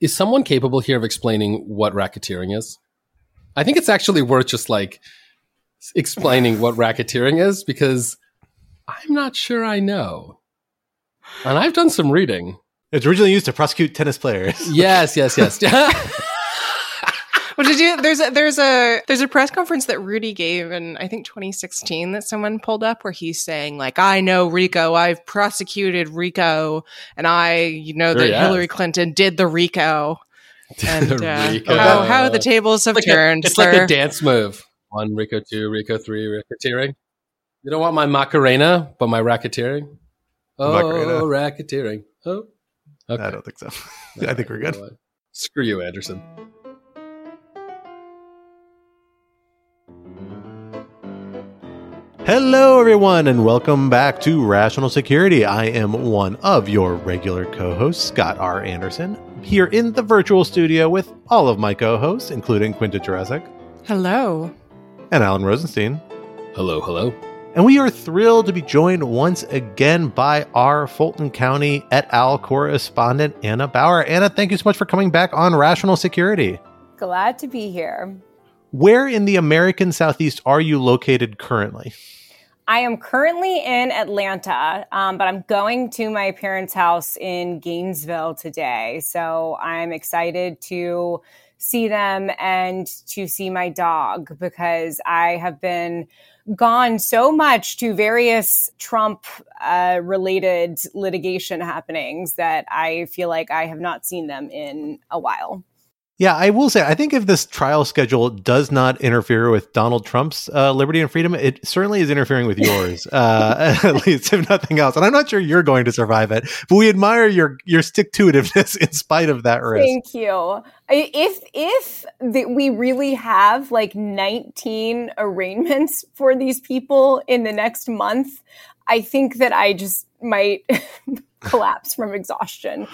Is someone capable here of explaining what racketeering is? I think it's actually worth just like explaining what racketeering is because I'm not sure I know. And I've done some reading. It's originally used to prosecute tennis players. Yes, yes, yes. Well, did you? There's a there's a there's a press conference that Rudy gave in I think 2016 that someone pulled up where he's saying like I know Rico, I've prosecuted Rico, and I you know that yeah. Hillary Clinton did the Rico, and uh, Rico. how how the tables have It's like a- turned. it's like a dance move. One, Rico two, Rico three, racketeering. You don't want my Macarena, but my racketeering? Oh, Macarena. racketeering. Oh. Okay. I don't think so. I think we're good. You know what? Screw you, Anderson. Hello, everyone, and welcome back to Rational Security. I am one of your regular co hosts, Scott R. Anderson, here in the virtual studio with all of my co hosts, including Quinta Jurecic Hello. and Alan Rosenstein. Hello, hello. And we are thrilled to be joined once again by our Fulton County et al. correspondent, Anna Bower. Anna, thank you so much for coming back on Rational Security. Glad to be here. Where in the American Southeast are you located currently? I am currently in Atlanta, um, but I'm going to my parents' house in Gainesville today. So I'm excited to see them and to see my dog because I have been gone so much to various Trump uh, related litigation happenings that I feel like I have not seen them in a while. Yeah, I will say, I think if this trial schedule does not interfere with Donald Trump's uh, liberty and freedom, it certainly is interfering with yours, uh, at least if nothing else. And I'm not sure you're going to survive it, but we admire your your stick to itiveness in spite of that risk. Thank you. If if the, we really have like 19 arraignments for these people in the next month, I think that I just might collapse from exhaustion.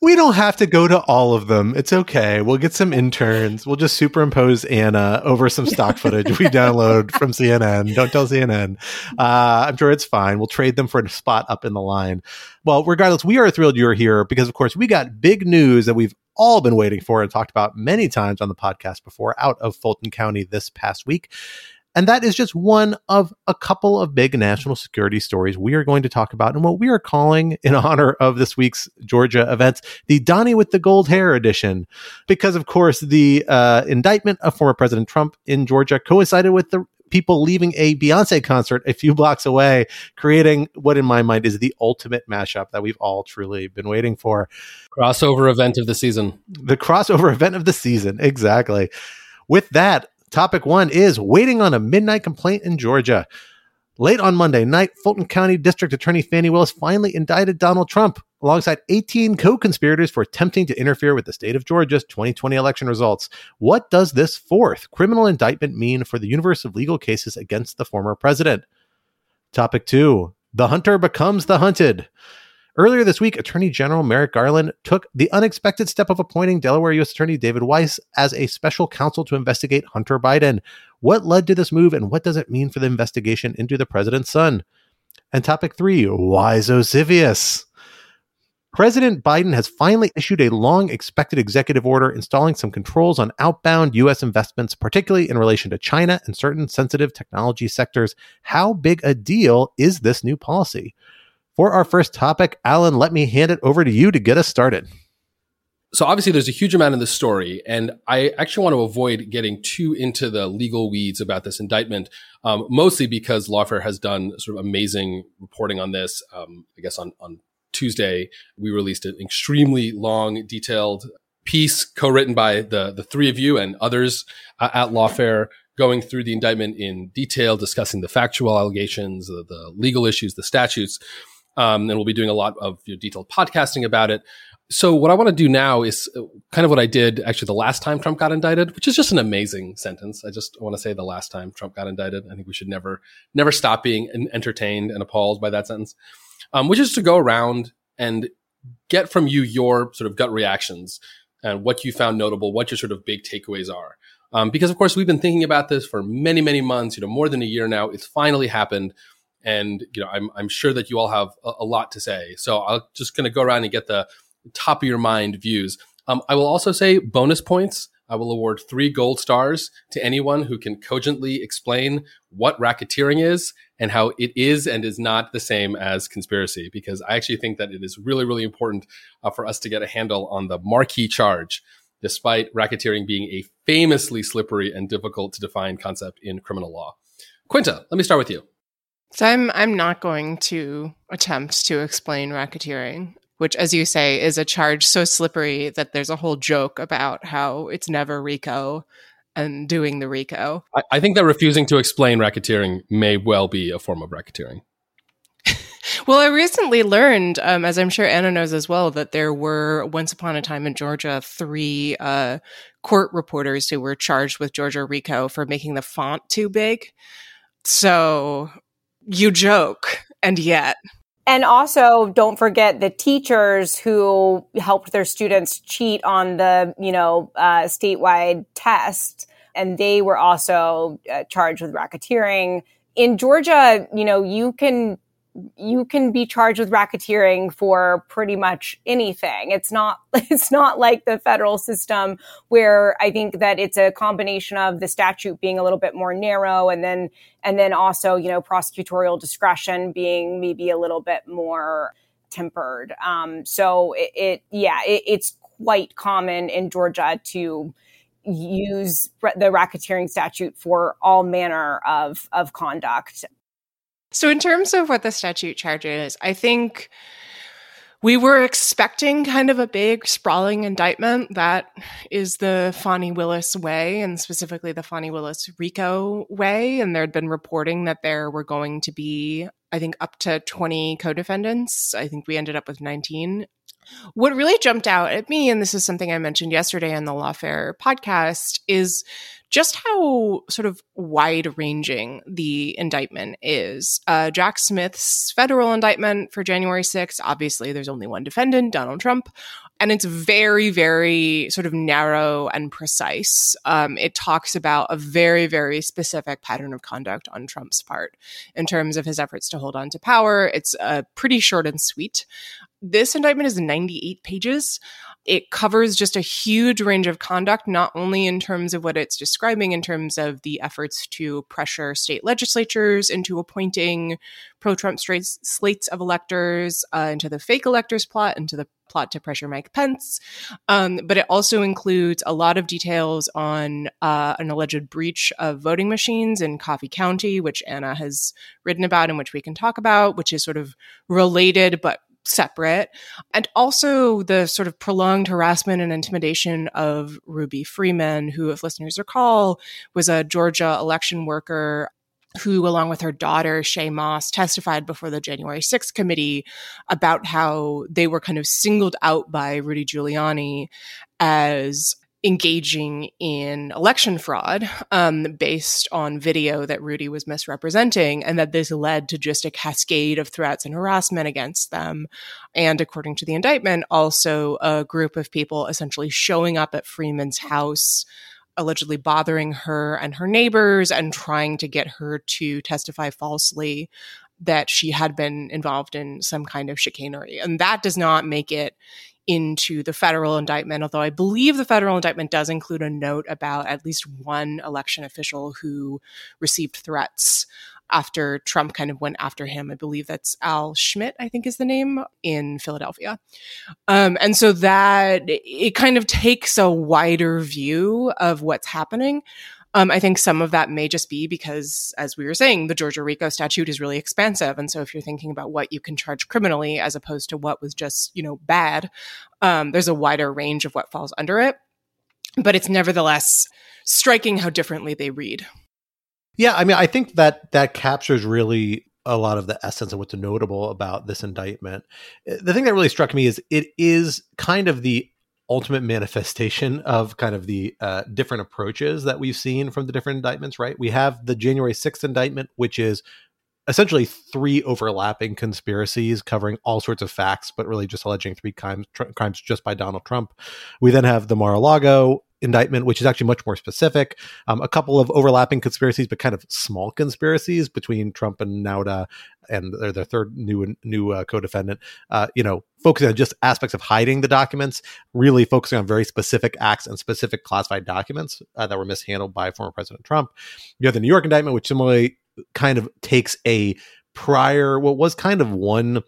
We don't have to go to all of them. It's okay. We'll get some interns. We'll just superimpose Anna over some stock footage we download from CNN. Don't tell CNN. Uh, I'm sure it's fine. We'll trade them for a spot up in the line. Well, regardless, we are thrilled you're here because, of course, we got big news that we've all been waiting for and talked about many times on the podcast before out of Fulton County this past week. And that is just one of a couple of big national security stories we are going to talk about and what we are calling, in honor of this week's Georgia events, the Donnie with the gold hair edition. Because, of course, the uh, indictment of former President Trump in Georgia coincided with the people leaving a Beyonce concert a few blocks away, creating what, in my mind, is the ultimate mashup that we've all truly been waiting for. Crossover event of the season. The crossover event of the season. Exactly. With that, topic one is waiting on a midnight complaint in Georgia. Late on Monday night, Fulton County District Attorney Fani Willis finally indicted Donald Trump alongside 18 co conspirators for attempting to interfere with the state of Georgia's 2020 election results. What does this fourth criminal indictment mean for the universe of legal cases against the former president? Topic two The hunter becomes the hunted. Earlier this week, Attorney General Merrick Garland took the unexpected step of appointing Delaware U.S. Attorney David Weiss as a special counsel to investigate Hunter Biden. What led to this move, and what does it mean for the investigation into the president's son? And topic three why so CFIUS? President Biden has finally issued a long expected executive order installing some controls on outbound U.S. investments, particularly in relation to China and certain sensitive technology sectors. How big a deal is this new policy? For our first topic, Alan, let me hand it over to you to get us started. So obviously there's a huge amount in this story, and I actually want to avoid getting too into the legal weeds about this indictment, um, mostly because Lawfare has done sort of amazing reporting on this. Um, I guess on, on Tuesday, we released an extremely long, detailed piece co-written by the, the three of you and others uh, at Lawfare going through the indictment in detail, discussing the factual allegations, the, the legal issues, the statutes. Um, and we'll be doing a lot of you know, detailed podcasting about it. So what I want to do now is uh, kind of what I did actually the last time Trump got indicted, which is just an amazing sentence. I just want to say the last time Trump got indicted. I think we should never, never stop being entertained and appalled by that sentence, um, which is to go around and get from you your sort of gut reactions and what you found notable, what your sort of big takeaways are. Um, because of course we've been thinking about this for many, many months, you know, more than a year now. It's finally happened. And, you know, I'm, I'm sure that you all have a, a lot to say. So I'm just going to go around and get the, top of your mind views. Um, I will also say bonus points. I will award three gold stars to anyone who can cogently explain what racketeering is and how it is and is not the same as conspiracy, because I actually think that it is really, really important uh, for us to get a handle on the marquee charge, despite racketeering being a famously slippery and difficult to define concept in criminal law. Quinta, let me start with you. So I'm I'm not going to attempt to explain racketeering which, as you say, is a charge so slippery that there's a whole joke about how it's never RICO and doing the RICO. I, I think that refusing to explain racketeering may well be a form of racketeering. well, I recently learned, um, as I'm sure Anna knows as well, that there were once upon a time in Georgia three uh, court reporters who were charged with Georgia RICO for making the font too big. So you joke, and yet. And also don't forget the teachers who helped their students cheat on the you know uh, statewide test. And they were also uh, charged with racketeering. In georgia you know you can you can be charged with racketeering for pretty much anything. It's not it's not like the federal system where I think that it's a combination of the statute being a little bit more narrow and then and then also, you know, prosecutorial discretion being maybe a little bit more tempered. Um, so it, it yeah, it, it's quite common in Georgia to use the racketeering statute for all manner of of conduct so, in terms of what the statute charges, I think we were expecting kind of a big sprawling indictment. That is the Fani Willis way, and specifically the Fani Willis RICO way. And there had been reporting that there were going to be, I think, up to 20 co defendants. I think we ended up with 19. What really jumped out at me, and this is something I mentioned yesterday on the Lawfare podcast, is just how sort of wide ranging the indictment is. Uh, Jack Smith's federal indictment for January 6th, obviously, there's only one defendant, Donald Trump. And it's very, very sort of narrow and precise. Um, it talks about a very, very specific pattern of conduct on Trump's part in terms of his efforts to hold on to power. It's uh, pretty short and sweet. This indictment is 98 pages it covers just a huge range of conduct, not only in terms of what it's describing, in terms of the efforts to pressure state legislatures into appointing pro Trump slates of electors, uh, into the fake electors plot, into the plot to pressure Mike Pence. Um, but it also includes a lot of details on uh, an alleged breach of voting machines in Coffee County, which Anna has written about and which we can talk about, which is sort of related but separate. And also the sort of prolonged harassment and intimidation of Ruby Freeman, who, if listeners recall, was a Georgia election worker who, along with her daughter, Shaye Moss, testified before the January 6th committee about how they were kind of singled out by Rudy Giuliani as engaging in election fraud um, based on video that Rudy was misrepresenting, and that this led to just a cascade of threats and harassment against them. And according to the indictment, also a group of people essentially showing up at Freeman's house. Allegedly bothering her and her neighbors and trying to get her to testify falsely that she had been involved in some kind of chicanery. And that does not make it into the federal indictment, although I believe the federal indictment does include a note about at least one election official who received threats after Trump kind of went after him. I believe that's Al Schmidt, I think is the name in Philadelphia. Um, and so that it kind of takes a wider view of what's happening. Um, I think some of that may just be because, as we were saying, the Georgia RICO statute is really expansive. And so if you're thinking about what you can charge criminally as opposed to what was just, you know, bad, um, there's a wider range of what falls under it. But it's nevertheless striking how differently they read. Yeah, I mean, I think that that captures really a lot of the essence of what's notable about this indictment. The thing that really struck me is it is kind of the ultimate manifestation of kind of the uh, different approaches that we've seen from the different indictments, right? We have the January 6th indictment, which is essentially three overlapping conspiracies covering all sorts of facts, but really just alleging three crimes, tr- crimes just by Donald Trump. We then have the Mar-a-Lago indictment, which is actually much more specific. Um, a couple of overlapping conspiracies, but kind of small conspiracies between Trump and Nauta and their, their third new new uh, co-defendant. Uh, you know, focusing on just aspects of hiding the documents, really focusing on very specific acts and specific classified documents uh, that were mishandled by former President Trump. You have the New York indictment, which similarly kind of takes a prior what was kind of one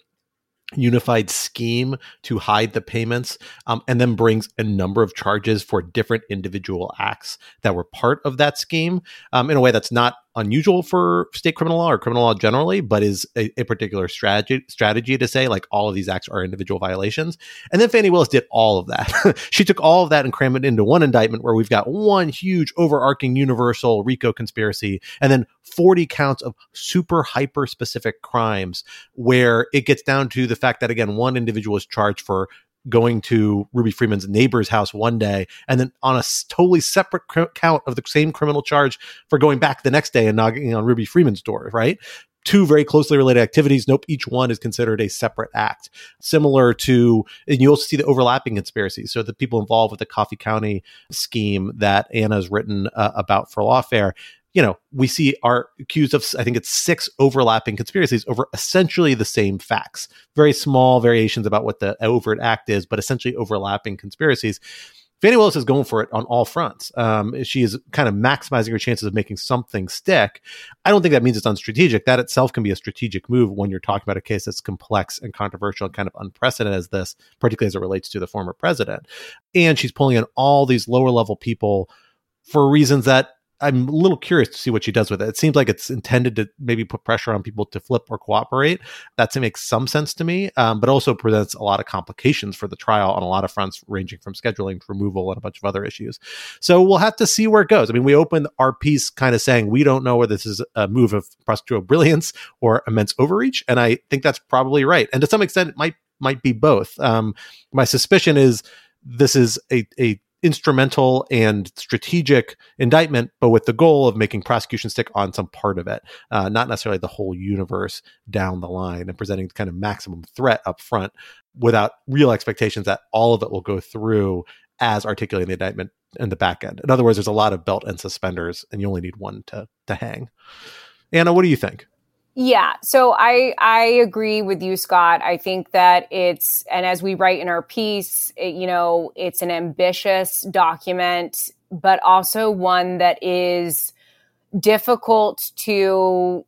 unified scheme to hide the payments um, and then brings a number of charges for different individual acts that were part of that scheme um, in a way that's not unusual for state criminal law or criminal law generally, but is a, a, particular strategy strategy to say like all of these acts are individual violations. And then Fani Willis did all of that. she took all of that and crammed it into one indictment where we've got one huge overarching universal RICO conspiracy and then 40 counts of super hyper specific crimes where it gets down to the fact that again one individual is charged for going to Ruby Freeman's neighbor's house one day, and then on a totally separate cr- count of the same criminal charge for going back the next day and knocking on Ruby Freeman's door, right? Two very closely related activities. Nope, each one is considered a separate act. Similar to, and you also see the overlapping conspiracies. So the people involved with the Coffee County scheme that Anna's written uh, about for lawfare, you know, we see are accused of, I think it's six overlapping conspiracies over essentially the same facts. Very small variations about what the overt act is, but essentially overlapping conspiracies. Fani Willis is going for it on all fronts. Um, she is kind of maximizing her chances of making something stick. I don't think that means it's unstrategic. That itself can be a strategic move when you're talking about a case that's complex and controversial and kind of unprecedented as this, particularly as it relates to the former president. And she's pulling in all these lower level people for reasons that I'm a little curious to see what she does with it. It seems like it's intended to maybe put pressure on people to flip or cooperate. That makes some sense to me, um, but also presents a lot of complications for the trial on a lot of fronts, ranging from scheduling to removal and a bunch of other issues. So we'll have to see where it goes. I mean, we opened our piece kind of saying we don't know whether this is a move of prosecutorial brilliance or immense overreach, and I think that's probably right. And to some extent, it might might be both. Um, my suspicion is this is a a instrumental and strategic indictment, but with the goal of making prosecution stick on some part of it, uh, not necessarily the whole universe down the line, and presenting kind of maximum threat up front without real expectations that all of it will go through as articulated in the indictment in the back end. In other words, there's a lot of belt and suspenders, and you only need one to to hang. Anna, what do you think? Yeah, so I I agree with you, Scott. I think that it's and as we write in our piece, it, you know, it's an ambitious document, but also one that is difficult to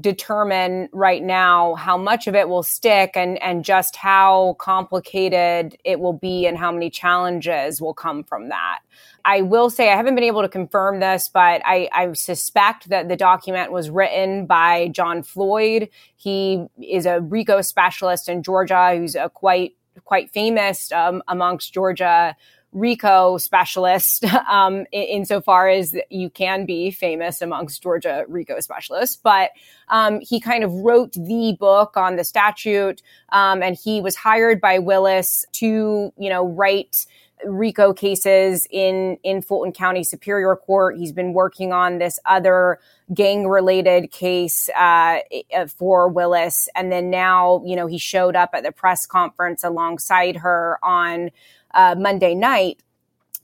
determine right now how much of it will stick and and just how complicated it will be and how many challenges will come from that. I will say I haven't been able to confirm this, but I, I, suspect that the document was written by John Floyd. He is a RICO specialist in Georgia, who's a quite quite famous um, amongst Georgia RICO specialist, um, insofar as you can be famous amongst Georgia RICO specialists. But um, he kind of wrote the book on the statute, um, and he was hired by Willis to, you know, write RICO cases in, in Fulton County Superior Court. He's been working on this other gang related case uh, for Willis. And then now, you know, he showed up at the press conference alongside her on uh, Monday night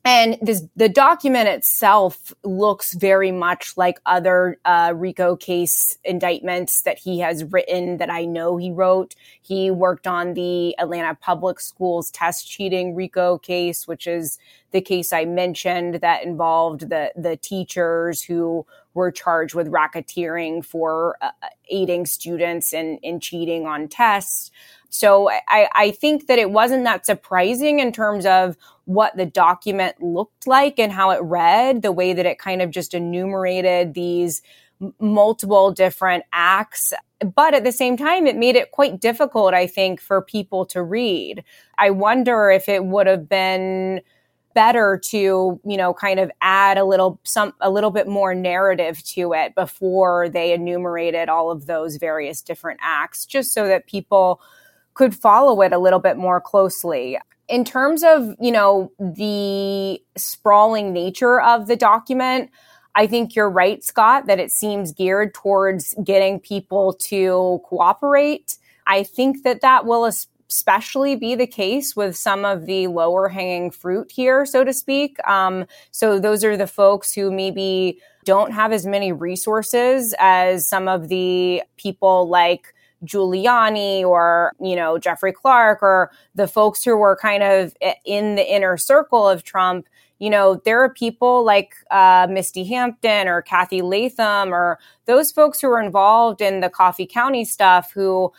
and this, the document itself looks very much like other uh, RICO case indictments that he has written that I know he wrote. He worked on the Atlanta Public Schools test cheating RICO case, which is the case I mentioned that involved the the teachers who were charged with racketeering for uh, aiding students in, in cheating on tests. So I, I think that it wasn't that surprising in terms of what the document looked like and how it read, the way that it kind of just enumerated these multiple different acts. But at the same time, it made it quite difficult, I think, for people to read. I wonder if it would have been better to you know kind of add a little some a little bit more narrative to it before they enumerated all of those various different acts just so that people could follow it a little bit more closely in terms of you know the sprawling nature of the document I think you're right, Scott, that it seems geared towards getting people to cooperate. I think that that will especially be the case with some of the lower hanging fruit here, so to speak. Um, so those are the folks who maybe don't have as many resources as some of the people like Giuliani or, you know, Jeffrey Clark or the folks who were kind of in the inner circle of Trump you know, there are people like uh, Misty Hampton or Cathy Latham or those folks who were involved in the Coffee County stuff who,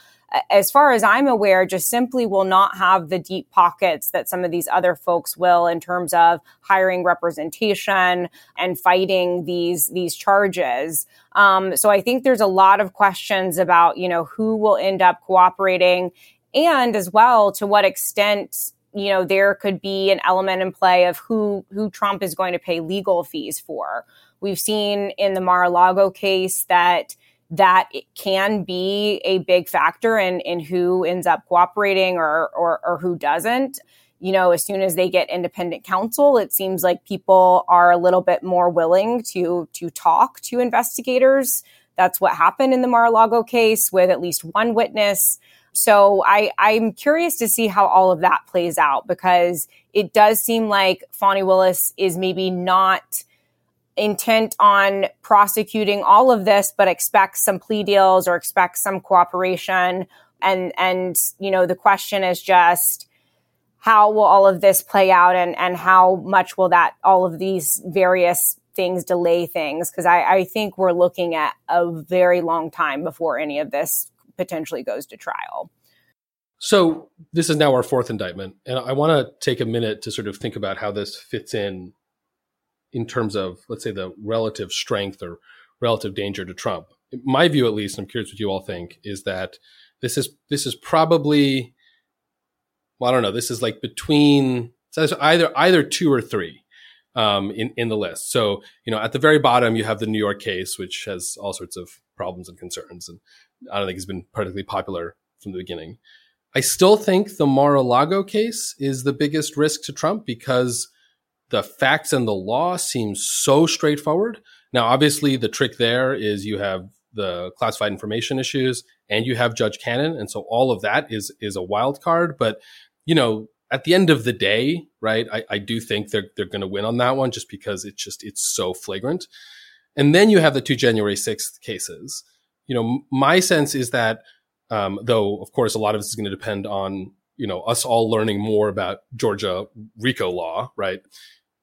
as far as I'm aware, just simply will not have the deep pockets that some of these other folks will in terms of hiring representation and fighting these these charges. Um, so I think there's a lot of questions about you know who will end up cooperating and as well to what extent you know, there could be an element in play of who who Trump is going to pay legal fees for. We've seen in the Mar-a-Lago case that that can be a big factor in in who ends up cooperating or, or or who doesn't. You know, as soon as they get independent counsel, it seems like people are a little bit more willing to to talk to investigators. That's what happened in the Mar-a-Lago case with at least one witness so I, I'm curious to see how all of that plays out because it does seem like Fani Willis is maybe not intent on prosecuting all of this, but expects some plea deals or expects some cooperation. And, and, you know, the question is just, how will all of this play out and, and how much will that all of these various things delay things because I, I, think we're looking at a very long time before any of this potentially goes to trial. So this is now our fourth indictment, and I want to take a minute to sort of think about how this fits in, in terms of let's say the relative strength or relative danger to Trump. My view, at least, I'm curious what you all think, is that this is this is probably, well, I don't know, this is like between so either either two or three um, in in the list. So you know, at the very bottom, you have the New York case, which has all sorts of problems and concerns, and I don't think has been particularly popular from the beginning. I still think the Mar-a-Lago case is the biggest risk to Trump because the facts and the law seem so straightforward. Now, obviously, the trick there is you have the classified information issues and you have Judge Cannon, and so all of that is is a wild card. But you know, at the end of the day, right? I, I do think they're they're going to win on that one just because it's just it's so flagrant. And then you have the two January sixth cases you know, my sense is that, um, though, of course, a lot of this is going to depend on, you know, us all learning more about Georgia RICO law, right?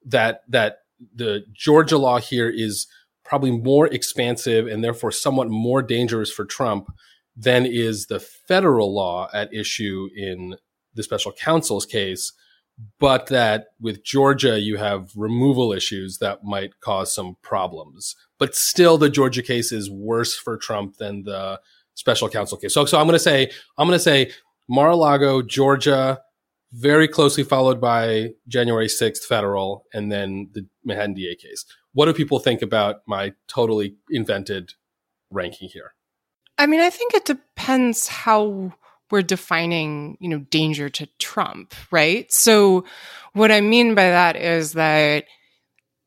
That, that the Georgia law here is probably more expansive and therefore somewhat more dangerous for Trump than is the federal law at issue in the special counsel's case, but that with Georgia, you have removal issues that might cause some problems. But still, the Georgia case is worse for Trump than the special counsel case. So, so I'm going to say, I'm going to say Mar-a-Lago, Georgia, very closely followed by January 6th federal, and then the Manhattan DA case. What do people think about my totally invented ranking here? I mean, I think it depends how we're defining, you know, danger to Trump, right? So what I mean by that is that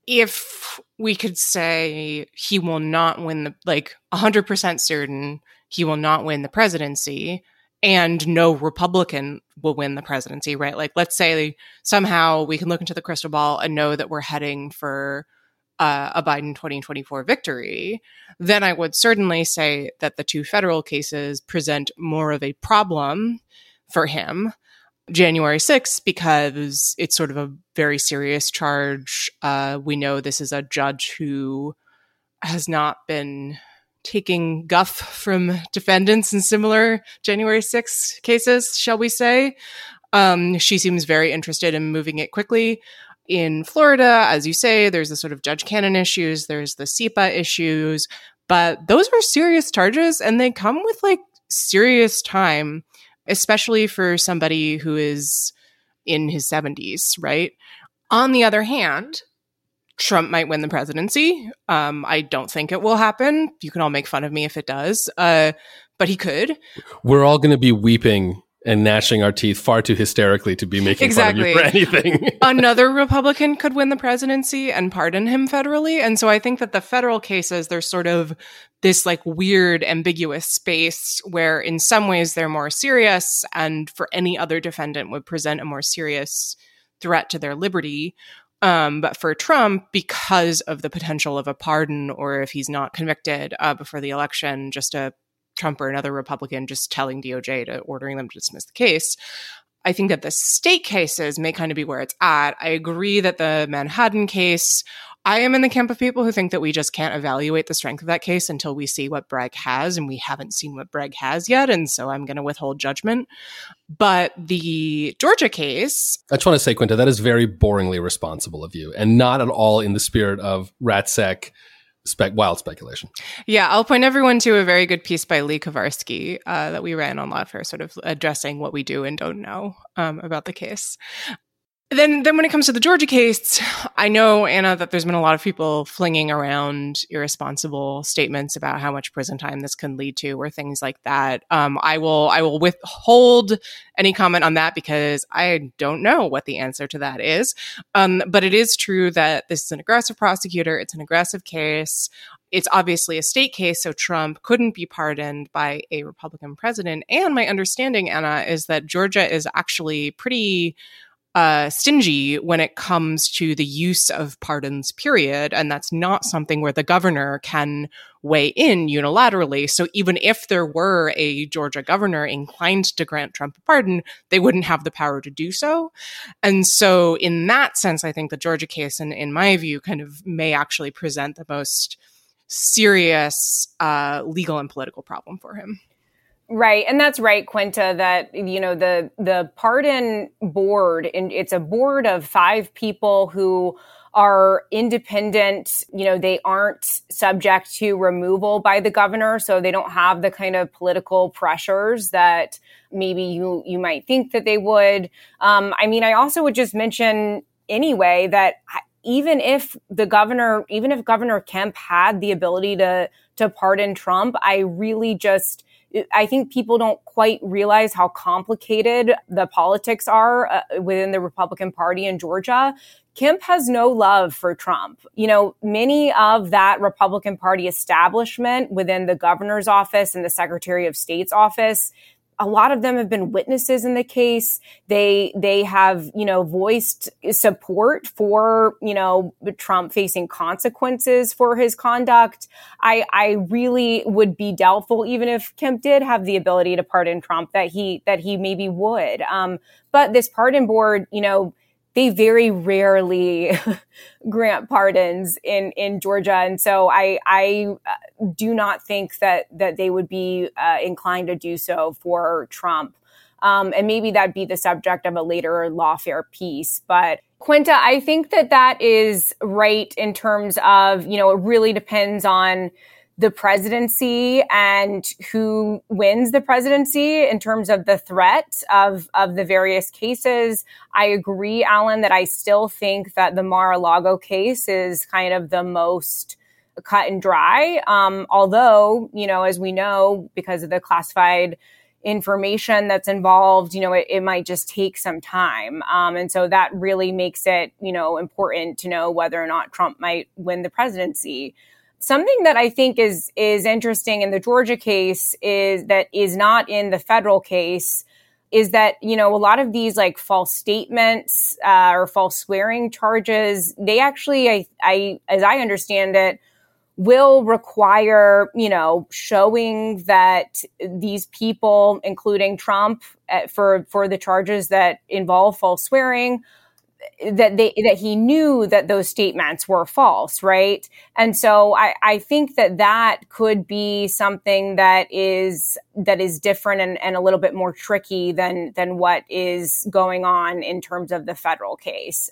if we could say he will not win the like 100% certain he will not win the presidency and no republican will win the presidency right like let's say somehow we can look into the crystal ball and know that we're heading for uh, a biden 2024 victory then I would certainly say that the two federal cases present more of a problem for him. January 6th, because it's sort of a very serious charge. Uh, we know this is a judge who has not been taking guff from defendants in similar January 6th cases, shall we say. Um, she seems very interested in moving it quickly in Florida, as you say, there's the sort of Judge Cannon issues, there's the CIPA issues, but those are serious charges and they come with like serious time, especially for somebody who is in his 70s, right? On the other hand, Trump might win the presidency. Um, I don't think it will happen. You can all make fun of me if it does, uh, but he could. We're all going to be weeping and gnashing our teeth far too hysterically to be making Exactly. fun of you for anything. Another Republican could win the presidency and pardon him federally. And so I think that the federal cases, there's sort of this like weird, ambiguous space where in some ways they're more serious and for any other defendant would present a more serious threat to their liberty. Um, but for Trump, because of the potential of a pardon, or if he's not convicted uh, before the election, just a Trump or another Republican just telling DOJ to ordering them to dismiss the case. I think that the state cases may kind of be where it's at. I agree that the Manhattan case, I am in the camp of people who think that we just can't evaluate the strength of that case until we see what Bragg has, and we haven't seen what Bragg has yet. And so I'm going to withhold judgment. But the Georgia case, I just want to say, Quinta, that is very boringly responsible of you and not at all in the spirit of RatSec spec wild speculation. Yeah, I'll point everyone to a very good piece by Lee Kovarsky uh, that we ran on Lawfare, sort of addressing what we do and don't know um, about the case. Then, then when it comes to the Georgia case, I know Anna that there's been a lot of people flinging around irresponsible statements about how much prison time this can lead to, or things like that. Um, I will, I will withhold any comment on that because I don't know what the answer to that is. Um, but it is true that this is an aggressive prosecutor. It's an aggressive case. It's obviously a state case, so Trump couldn't be pardoned by a Republican president. And my understanding, Anna, is that Georgia is actually pretty uh, stingy when it comes to the use of pardons, period. And that's not something where the governor can weigh in unilaterally. So even if there were a Georgia governor inclined to grant Trump a pardon, they wouldn't have the power to do so. And so, in that sense, I think the Georgia case, in, in my view, kind of may actually present the most serious uh, legal and political problem for him. Right, and that's right, Quinta. That you know the the pardon board, and it's a board of five people who are independent. You know, they aren't subject to removal by the governor, so they don't have the kind of political pressures that maybe you you might think that they would. Um, I mean, I also would just mention anyway that even if the governor, even if Governor Kemp had the ability to to pardon Trump, I really just I think people don't quite realize how complicated the politics are uh, within the Republican Party in Georgia. Kemp has no love for Trump. You know, many of that Republican Party establishment within the governor's office and the Secretary of State's office a lot of them have been witnesses in the case. They they have you know voiced support for you know Trump facing consequences for his conduct. I I really would be doubtful, even if Kemp did have the ability to pardon Trump, that he that he maybe would. Um, but this pardon board, you know they very rarely grant pardons in in Georgia, and so I I uh, do not think that that they would be uh, inclined to do so for Trump. Um, and maybe that'd be the subject of a later lawfare piece. But Quinta, I think that that is right in terms of you know it really depends on the presidency and who wins the presidency in terms of the threat of, of the various cases. I agree, Alan, that I still think that the Mar-a-Lago case is kind of the most cut and dry. Um, although, you know, as we know, because of the classified information that's involved, you know, it, it might just take some time. Um, and so that really makes it, you know, important to know whether or not Trump might win the presidency. Something that I think is is interesting in the Georgia case is that is not in the federal case is that you know a lot of these like false statements uh, or false swearing charges they actually I, I as I understand it will require you know showing that these people including Trump uh, for for the charges that involve false swearing that they that he knew that those statements were false right? And so i i think that that could be something that is that is different and, and a little bit more tricky than than what is going on in terms of the federal case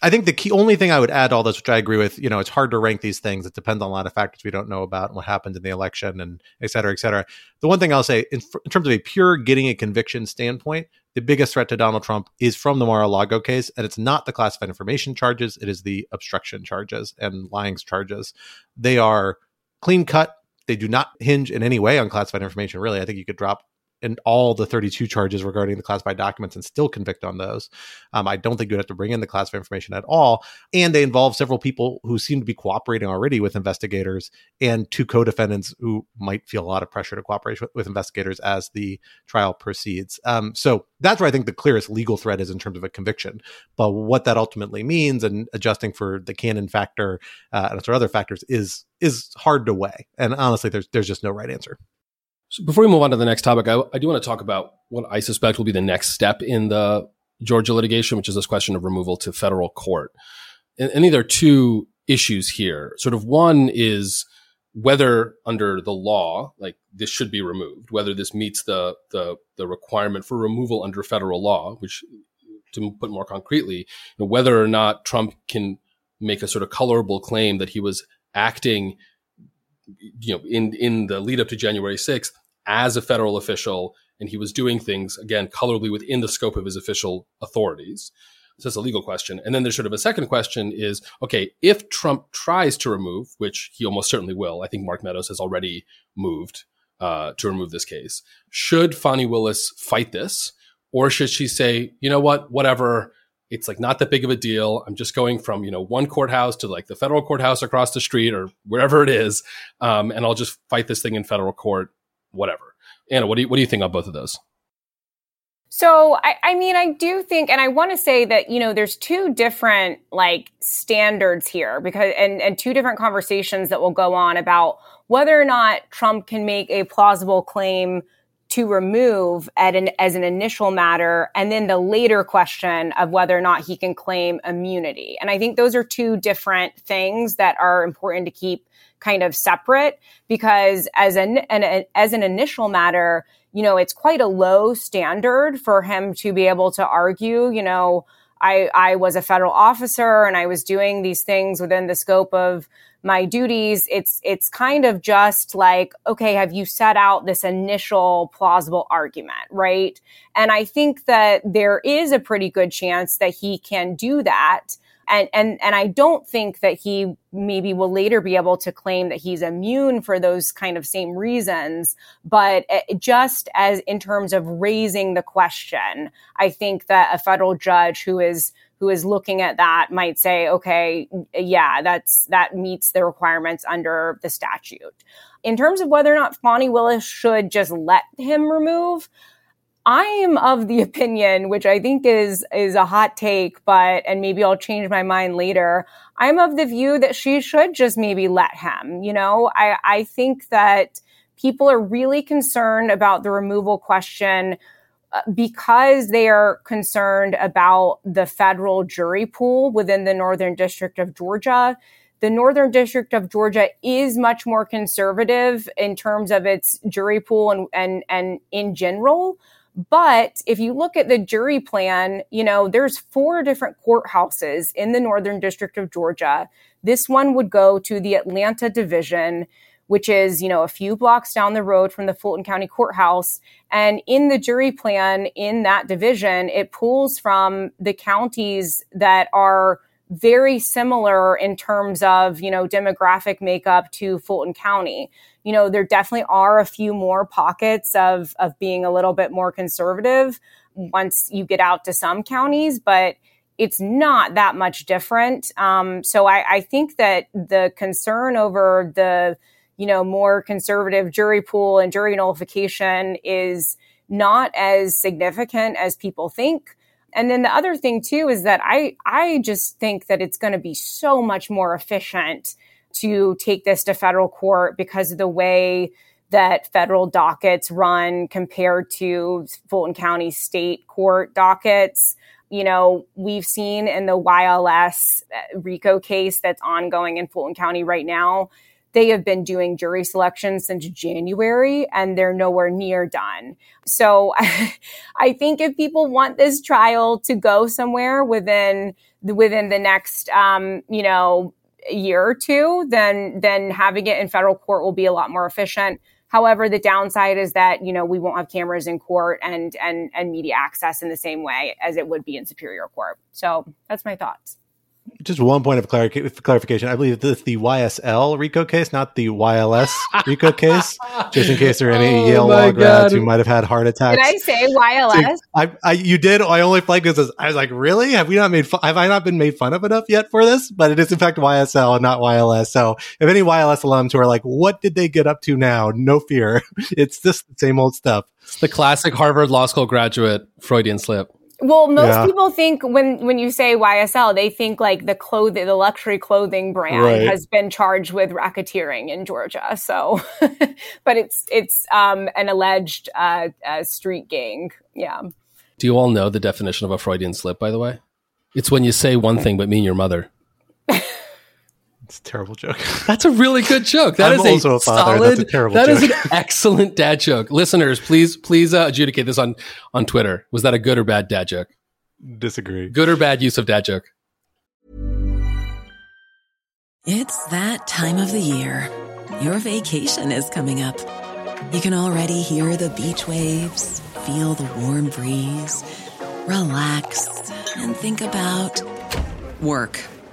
I think the key only thing I would add to all this, which I agree with, you know, it's hard to rank these things. It depends on a lot of factors we don't know about and what happened in the election and et cetera, et cetera. The one thing I'll say, in, in terms of a pure getting a conviction standpoint, the biggest threat to Donald Trump is from the Mar-a-Lago case, and it's not the classified information charges; it is the obstruction charges and lying charges. They are clean cut. They do not hinge in any way on classified information. Really, I think you could drop and all the 32 charges regarding the classified documents and still convict on those. Um, I don't think you'd have to bring in the classified information at all. And they involve several people who seem to be cooperating already with investigators and two co defendants who might feel a lot of pressure to cooperate with, with investigators as the trial proceeds. Um, so that's where I think the clearest legal threat is in terms of a conviction. But what that ultimately means and adjusting for the Cannon factor uh, and other factors is is hard to weigh. And honestly, there's there's just no right answer. So before we move on to the next topic, I, I do want to talk about what I suspect will be the next step in the Georgia litigation, which is this question of removal to federal court. And, and there are two issues here. Sort of one is whether under the law, like this should be removed, whether this meets the, the, the requirement for removal under federal law, which to put more concretely, you know, whether or not Trump can make a sort of colorable claim that he was acting you know, in in the lead up to January 6th as a federal official, and he was doing things again colorably within the scope of his official authorities. So that's a legal question. And then there's sort of a second question is, okay, if Trump tries to remove, which he almost certainly will, I think Mark Meadows has already moved uh, to remove this case. Should Fani Willis fight this? Or should she say, you know what, whatever, it's like not that big of a deal. I'm just going from, you know, one courthouse to like the federal courthouse across the street or wherever it is. Um, and I'll just fight this thing in federal court, whatever. Anna, what do you, what do you think on both of those? So, I, I mean, I do think, and I want to say that, you know, there's two different like standards here because, and, and two different conversations that will go on about whether or not Trump can make a plausible claim to remove at an, as an initial matter, and then the later question of whether or not he can claim immunity. And I think those are two different things that are important to keep kind of separate because as an, an as an initial matter, you know, it's quite a low standard for him to be able to argue, you know, I, I was a federal officer and I was doing these things within the scope of my duties. It's, it's kind of just like, okay, have you set out this initial plausible argument, right? And I think that there is a pretty good chance that he can do that and and and I don't think that he maybe will later be able to claim that he's immune for those kind of same reasons. But eh, just as in terms of raising the question, I think that a federal judge who is who is looking at that might say, okay, yeah, that's that meets the requirements under the statute. In terms of whether or not Fani Willis should just let him remove, I am of the opinion, which I think is is a hot take, but and maybe I'll change my mind later. I'm of the view that she should just maybe let him. You know, I I think that people are really concerned about the removal question uh, because they are concerned about the federal jury pool within the Northern District of Georgia. The Northern District of Georgia is much more conservative in terms of its jury pool and, and, and in general. But if you look at the jury plan, you know, there's four different courthouses in the Northern District of Georgia. This one would go to the Atlanta division, which is, you know, a few blocks down the road from the Fulton County Courthouse. And in the jury plan in that division, it pulls from the counties that are very similar in terms of, you know, demographic makeup to Fulton County you know, there definitely are a few more pockets of, of being a little bit more conservative once you get out to some counties, but it's not that much different. Um, so I, I think that the concern over the, you know, more conservative jury pool and jury nullification is not as significant as people think. And then the other thing too is that I I just think that it's going to be so much more efficient to take this to federal court because of the way that federal dockets run compared to Fulton County state court dockets. You know, we've seen in the YLS uh, RICO case that's ongoing in Fulton County right now they have been doing jury selection since January and they're nowhere near done. So I think if people want this trial to go somewhere within the, within the next, um, you know, year or two, then then having it in federal court will be a lot more efficient. However, the downside is that you know we won't have cameras in court and and and media access in the same way as it would be in superior court. So that's my thoughts just one point of clarification. I believe this the YSL RICO case, not the YLS RICO case, just in case there are any oh Yale law grads who might have had heart attacks. Did I say YLS? I, I, you did. I only flagged because I was like, really? Have we not made? Fun, have I not been made fun of enough yet for this? But it is in fact YSL and not YLS. So if any YLS alums who are like, what did they get up to now? No fear. It's just the same old stuff. It's the classic Harvard Law School graduate Freudian slip. Well, most yeah. people think when when you say YSL, they think like the clothing, the luxury clothing brand right. has been charged with racketeering in Georgia. So, but it's it's um, an alleged uh, uh, street gang. Yeah. Do you all know the definition of a Freudian slip? By the way, it's when you say one thing but mean your mother. It's a terrible joke. That's a really good joke. That I'm is also a, a father. Solid, That's a terrible That joke. is an excellent dad joke. Listeners, please please uh, adjudicate this on on Twitter. Was that a good or bad dad joke? Disagree. Good or bad use of dad joke? It's that time of the year. Your vacation is coming up. You can already hear the beach waves, feel the warm breeze, relax, and think about work.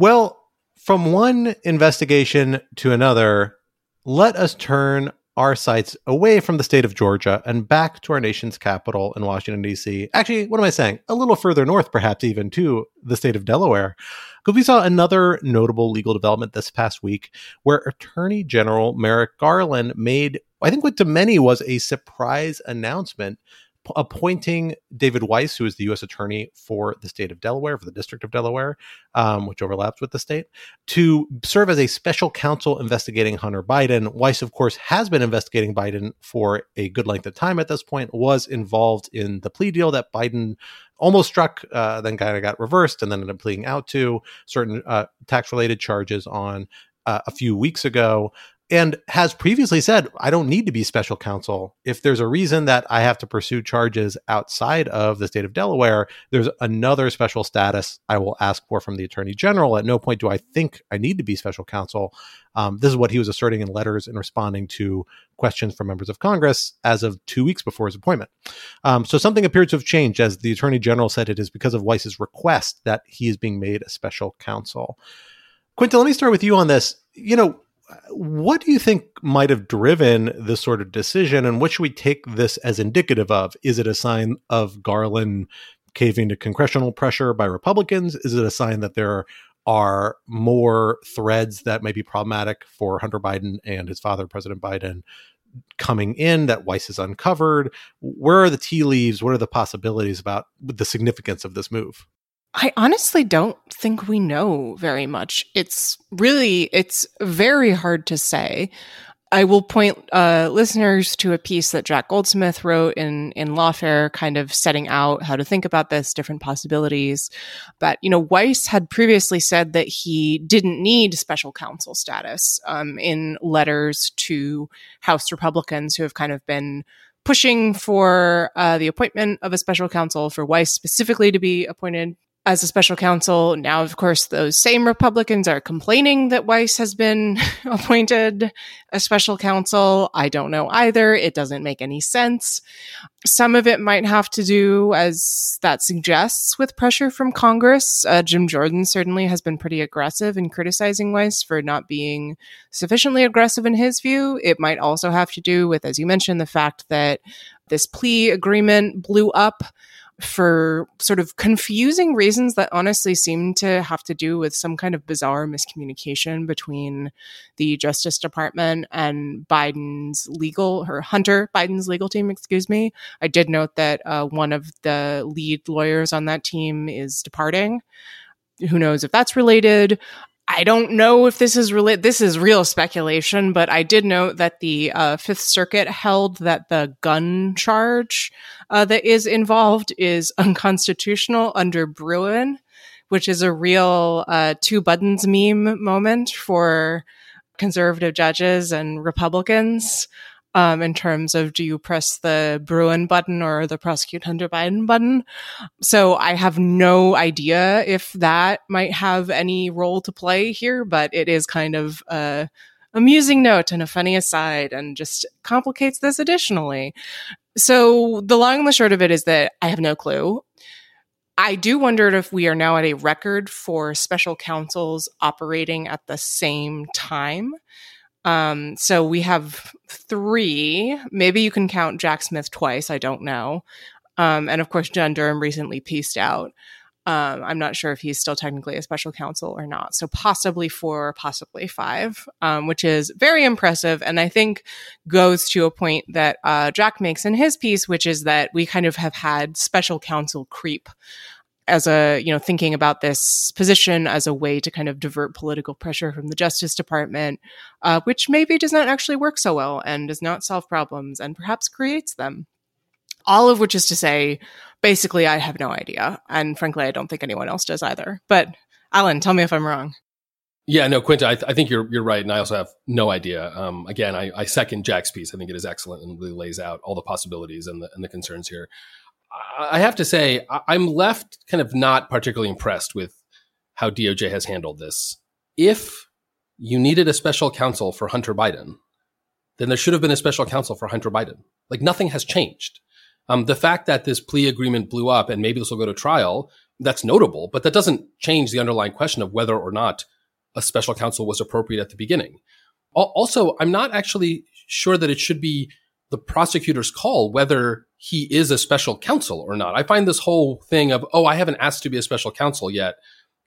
Well, from one investigation to another, let us turn our sights away from the state of Georgia and back to our nation's capital in Washington, D.C. Actually, what am I saying? A little further north, perhaps even to the state of Delaware. Because we saw another notable legal development this past week where Attorney General Merrick Garland made, I think, what to many was a surprise announcement appointing David Weiss, who is the U.S. Attorney for the state of Delaware, for the District of Delaware, um, which overlaps with the state, to serve as a special counsel investigating Hunter Biden. Weiss, of course, has been investigating Biden for a good length of time at this point, was involved in the plea deal that Biden almost struck, uh, then kind of got reversed, and then ended up pleading out to certain uh, tax related charges on uh, a few weeks ago and has previously said, I don't need to be special counsel. If there's a reason that I have to pursue charges outside of the state of Delaware, there's another special status I will ask for from the attorney general. At no point do I think I need to be special counsel. Um, this is what he was asserting in letters and responding to questions from members of Congress as of two weeks before his appointment. Um, so something appeared to have changed, as the attorney general said it is because of Weiss's request that he is being made a special counsel. Quinta, let me start with you on this. You know, what do you think might have driven this sort of decision and what should we take this as indicative of? Is it a sign of garland caving to congressional pressure by republicans? Is it a sign that there are more threads that may be problematic for hunter biden and his father president biden coming in that weiss has uncovered? Where are the tea leaves? What are the possibilities about the significance of this move I honestly don't think we know very much. It's really, it's very hard to say. I will point uh, listeners to a piece that Jack Goldsmith wrote in in Lawfare, kind of setting out how to think about this, different possibilities. But you know, Weiss had previously said that he didn't need special counsel status um, in letters to House Republicans who have kind of been pushing for uh, the appointment of a special counsel for Weiss specifically to be appointed as a special counsel. Now, of course, those same Republicans are complaining that Weiss has been appointed a special counsel. I don't know either. It doesn't make any sense. Some of it might have to do, as that suggests, with pressure from Congress. Uh, Jim Jordan certainly has been pretty aggressive in criticizing Weiss for not being sufficiently aggressive in his view. It might also have to do with, as you mentioned, the fact that this plea agreement blew up for sort of confusing reasons that honestly seem to have to do with some kind of bizarre miscommunication between the Justice Department and Biden's legal or Hunter Biden's legal team, excuse me. I did note that uh, one of the lead lawyers on that team is departing. Who knows if that's related? I don't know if this is related. This is real speculation, but I did note that the uh, Fifth Circuit held that the gun charge uh, that is involved is unconstitutional under Bruen, which is a real uh, two buttons meme moment for conservative judges and Republicans um, in terms of do you press the Bruen button or the prosecute Hunter Biden button. So I have no idea if that might have any role to play here, but it is kind of a amusing note and a funny aside and just complicates this additionally. So the long and the short of it is that I have no clue. I do wonder if we are now at a record for special counsels operating at the same time. Um, so we have three. Maybe you can count Jack Smith twice. I don't know. Um, and of course, John Durham recently pieced out. Um, I'm not sure if he's still technically a special counsel or not. So possibly four, possibly five, um, which is very impressive. And I think goes to a point that uh, Jack makes in his piece, which is that we kind of have had special counsel creep as a you know thinking about this position as a way to kind of divert political pressure from the justice department uh, which maybe does not actually work so well and does not solve problems and perhaps creates them all of which is to say basically i have no idea and frankly i don't think anyone else does either but alan tell me if i'm wrong yeah, no, Quinta, I, th- I, think you're you're right, and I also have no idea. Um, again, I, I, second Jack's piece. I think it is excellent and really lays out all the possibilities and the and the concerns here. I have to say, I'm left kind of not particularly impressed with how DOJ has handled this. If you needed a special counsel for Hunter Biden, then there should have been a special counsel for Hunter Biden. Like nothing has changed. Um, the fact that this plea agreement blew up and maybe this will go to trial, that's notable, but that doesn't change the underlying question of whether or not a special counsel was appropriate at the beginning. Also, I'm not actually sure that it should be the prosecutor's call whether he is a special counsel or not. I find this whole thing of, oh, I haven't asked to be a special counsel yet,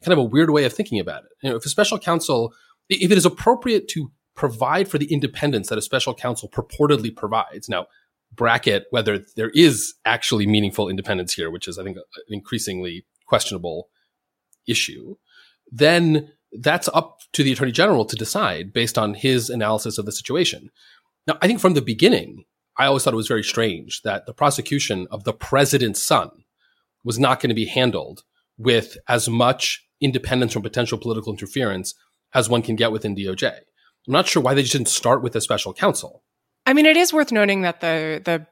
kind of a weird way of thinking about it. You know, if a special counsel, if it is appropriate to provide for the independence that a special counsel purportedly provides, now, bracket whether there is actually meaningful independence here, which is, I think, an increasingly questionable issue, then that's up to the attorney general to decide based on his analysis of the situation. Now, I think from the beginning, I always thought it was very strange that the prosecution of the president's son was not going to be handled with as much independence from potential political interference as one can get within DOJ. I'm not sure why they just didn't start with a special counsel. I mean, it is worth noting that the the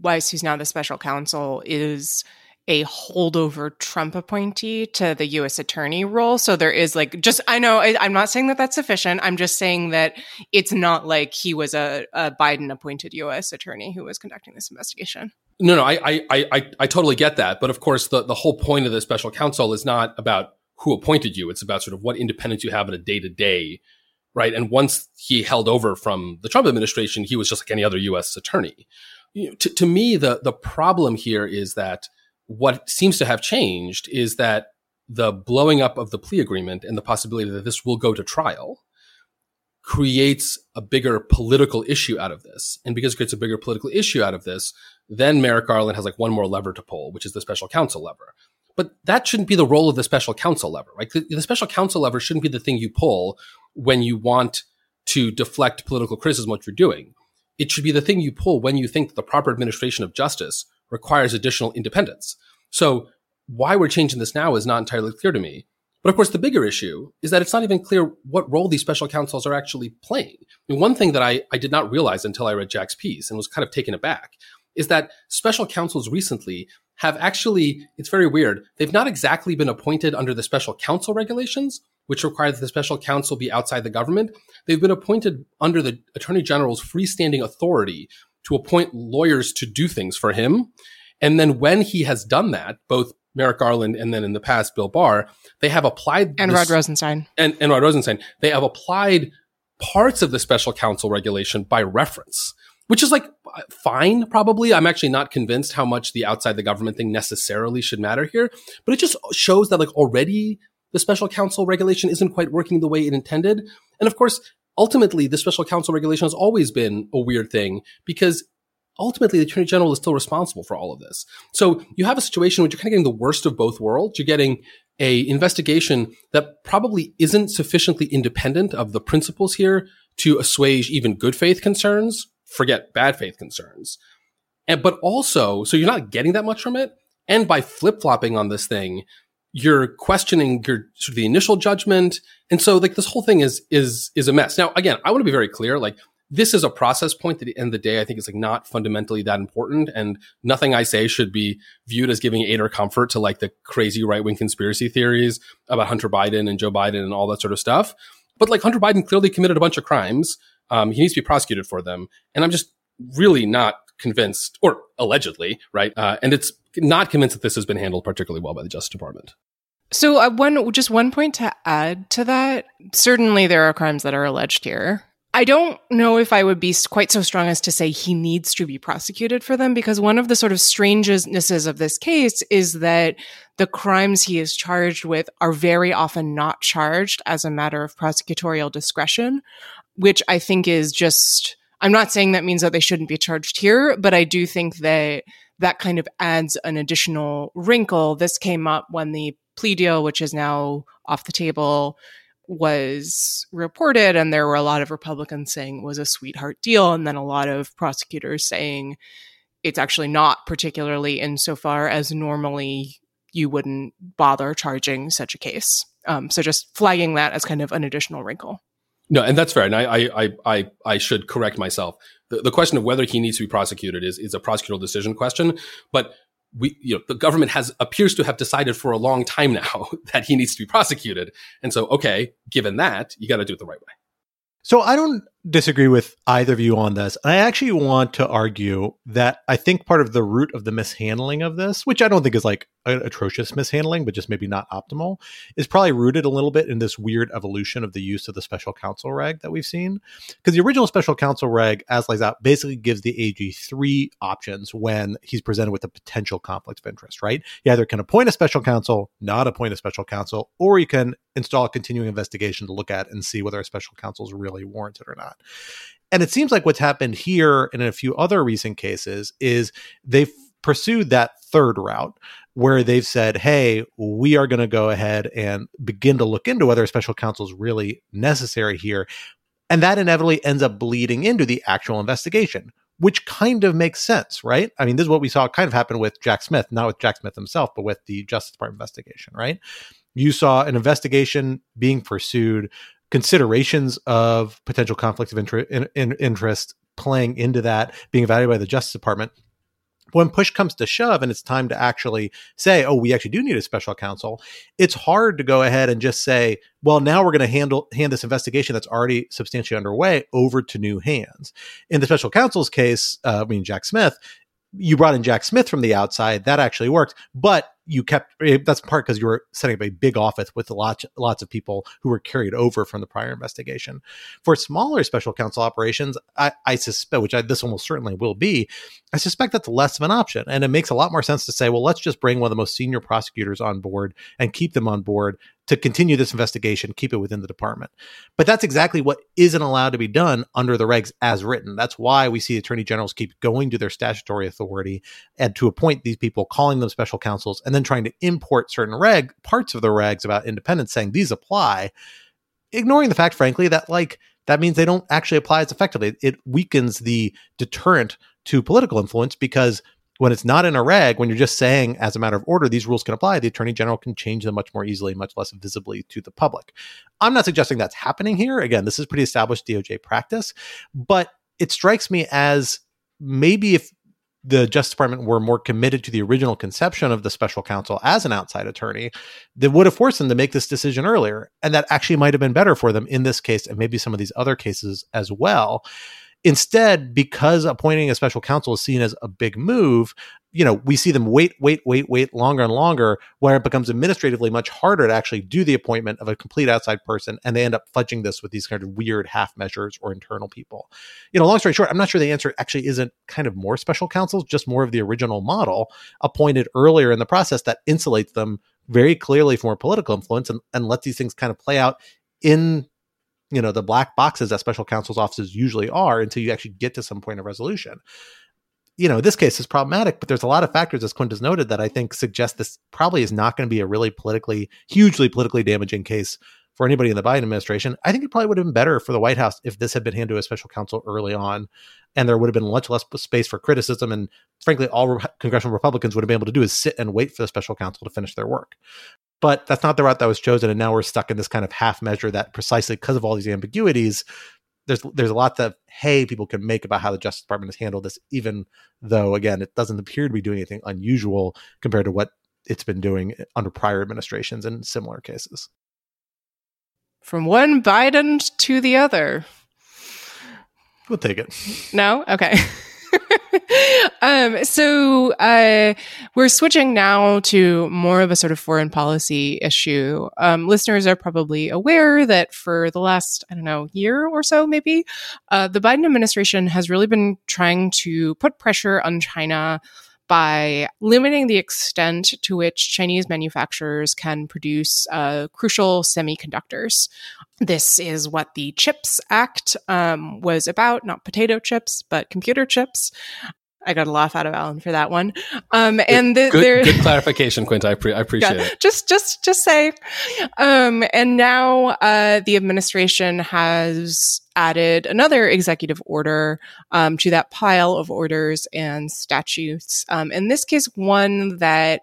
Weiss, who's now the special counsel, is a holdover Trump appointee to the U.S. attorney role. So there is like just I know I, am not saying that that's sufficient. I'm just saying that it's not like he was a, a Biden appointed U.S. attorney who was conducting this investigation. No, no, I, I, I, I totally get that. But of course, the, the whole point of the special counsel is not about who appointed you. It's about sort of what independence you have in a day to day, right? And once he held over from the Trump administration, he was just like any other U.S. attorney. You know, to, to me, the the problem here is that what seems to have changed is that the blowing up of the plea agreement and the possibility that this will go to trial creates a bigger political issue out of this. And because it creates a bigger political issue out of this, then Merrick Garland has like one more lever to pull, which is the special counsel lever. But that shouldn't be the role of the special counsel lever, right? The, the special counsel lever shouldn't be the thing you pull when you want to deflect political criticism what you're doing. It should be the thing you pull when you think the proper administration of justice requires additional independence. So why we're changing this now is not entirely clear to me. But of course, the bigger issue is that it's not even clear what role these special counsels are actually playing. I mean, one thing that I, I did not realize until I read Jack's piece and was kind of taken aback is that special counsels recently have actually, it's very weird. They've not exactly been appointed under the special counsel regulations, which require that the special counsel be outside the government. They've been appointed under the attorney general's freestanding authority to appoint lawyers to do things for him. And then when he has done that, both Merrick Garland and then in the past Bill Barr, they have applied and this- Rod Rosenstein. and, and Rod Rosenstein, they have applied parts of the special counsel regulation by reference, which is like fine, probably. I'm actually not convinced how much the outside the government thing necessarily should matter here, but it just shows that like already the special counsel regulation isn't quite working the way it intended. And of course, ultimately, the special counsel regulation has always been a weird thing because ultimately the attorney general is still responsible for all of this. So you have a situation where you're kind of getting the worst of both worlds. You're getting a investigation that probably isn't sufficiently independent of the principles here to assuage even good faith concerns. Forget bad faith concerns. And, but also, so you're not getting that much from it. And by flip flopping on this thing, you're questioning your sort of the initial judgment. And so like this whole thing is, is, is a mess. Now, again, I want to be very clear. Like this is a process point that at the end of the day, I think is like not fundamentally that important. And nothing I say should be viewed as giving aid or comfort to like the crazy right wing conspiracy theories about Hunter Biden and Joe Biden and all that sort of stuff. But like Hunter Biden clearly committed a bunch of crimes. Um, he needs to be prosecuted for them. And I'm just really not convinced, or allegedly, right? Uh, and it's not convinced that this has been handled particularly well by the Justice Department. So, uh, one just one point to add to that. Certainly, there are crimes that are alleged here. I don't know if I would be quite so strong as to say he needs to be prosecuted for them because one of the sort of strangenesses of this case is that the crimes he is charged with are very often not charged as a matter of prosecutorial discretion, which I think is just, I'm not saying that means that they shouldn't be charged here, but I do think that that kind of adds an additional wrinkle. This came up when the plea deal, which is now off the table, was reported. And there were a lot of Republicans saying it was a sweetheart deal. And then a lot of prosecutors saying it's actually not particularly insofar as normally you wouldn't bother charging such a case. Um, so just flagging that as kind of an additional wrinkle. No, and that's fair. And I, I, I, I should correct myself. The, the question of whether he needs to be prosecuted is, is a prosecutorial decision question. But we, you know, the government has appears to have decided for a long time now that he needs to be prosecuted. And so, okay, given that, you got to do it the right way. So I don't disagree with either of you on this. I actually want to argue that I think part of the root of the mishandling of this, which I don't think is like an atrocious mishandling, but just maybe not optimal, is probably rooted a little bit in this weird evolution of the use of the special counsel reg that we've seen. Because the original special counsel reg, as lays out, basically gives the AG three options when he's presented with a potential conflict of interest, right? You either can appoint a special counsel, not appoint a special counsel, or you can install a continuing investigation to look at and see whether a special counsel is really warranted or not. And it seems like what's happened here and in a few other recent cases is they've pursued that third route where they've said, hey, we are going to go ahead and begin to look into whether a special counsel is really necessary here. And that inevitably ends up bleeding into the actual investigation, which kind of makes sense, right? I mean, this is what we saw kind of happen with Jack Smith, not with Jack Smith himself, but with the Justice Department investigation, right? You saw an investigation being pursued considerations of potential conflict of interest, in, in, interest playing into that, being evaluated by the Justice Department. When push comes to shove and it's time to actually say, oh, we actually do need a special counsel, it's hard to go ahead and just say, well, now we're going to handle hand this investigation that's already substantially underway over to new hands. In the special counsel's case, uh, I mean Jack Smith, you brought in Jack Smith from the outside. That actually worked, but you kept eh, that's part because you were setting up a big office with lots lots of people who were carried over from the prior investigation. For smaller special counsel operations, I, I suspect, which I, this almost certainly will be, I suspect that's less of an option, and it makes a lot more sense to say, well, let's just bring one of the most senior prosecutors on board and keep them on board to continue this investigation, keep it within the department. But that's exactly what isn't allowed to be done under the regs as written. That's why we see attorney generals keep going to their statutory authority and to appoint these people, calling them special counsels, and then trying to import certain reg parts of the regs about independence, saying these apply, ignoring the fact, frankly, that like that means they don't actually apply as effectively. It weakens the deterrent to political influence because when it's not in a reg, when you're just saying as a matter of order, these rules can apply, the attorney general can change them much more easily, much less visibly to the public. I'm not suggesting that's happening here. Again, this is pretty established DOJ practice, but it strikes me as maybe if the Justice Department were more committed to the original conception of the special counsel as an outside attorney, that would have forced them to make this decision earlier. And that actually might have been better for them in this case and maybe some of these other cases as well. Instead, because appointing a special counsel is seen as a big move, you know, we see them wait, wait, wait, wait longer and longer, where it becomes administratively much harder to actually do the appointment of a complete outside person. And they end up fudging this with these kind of weird half measures or internal people. You know, long story short, I'm not sure the answer actually isn't kind of more special counsels, just more of the original model appointed earlier in the process that insulates them very clearly from political influence and, and let these things kind of play out in you know the black boxes that special counsel's offices usually are until you actually get to some point of resolution. You know this case is problematic but there's a lot of factors as quint has noted that i think suggest this probably is not going to be a really politically hugely politically damaging case for anybody in the biden administration. I think it probably would have been better for the white house if this had been handed to a special counsel early on and there would have been much less space for criticism and frankly all re- congressional republicans would have been able to do is sit and wait for the special counsel to finish their work but that's not the route that was chosen and now we're stuck in this kind of half measure that precisely because of all these ambiguities there's there's a lot that hay people can make about how the justice department has handled this even though again it doesn't appear to be doing anything unusual compared to what it's been doing eh, under prior administrations in similar cases. From one biden to the other. We'll take it. No? Okay um, so uh, we're switching now to more of a sort of foreign policy issue. Um, listeners are probably aware that for the last, I don't know, year or so, maybe, uh, the Biden administration has really been trying to put pressure on China by limiting the extent to which Chinese manufacturers can produce uh, crucial semiconductors. This is what the CHIPS Act um, was about, not potato chips, but computer chips. I got a laugh out of Alan for that one. Um, and the, good, good, clarification, Quint. I, pre- I appreciate yeah, it. Just, just, just say. Um, and now uh, the administration has added another executive order um, to that pile of orders and statutes. Um, in this case, one that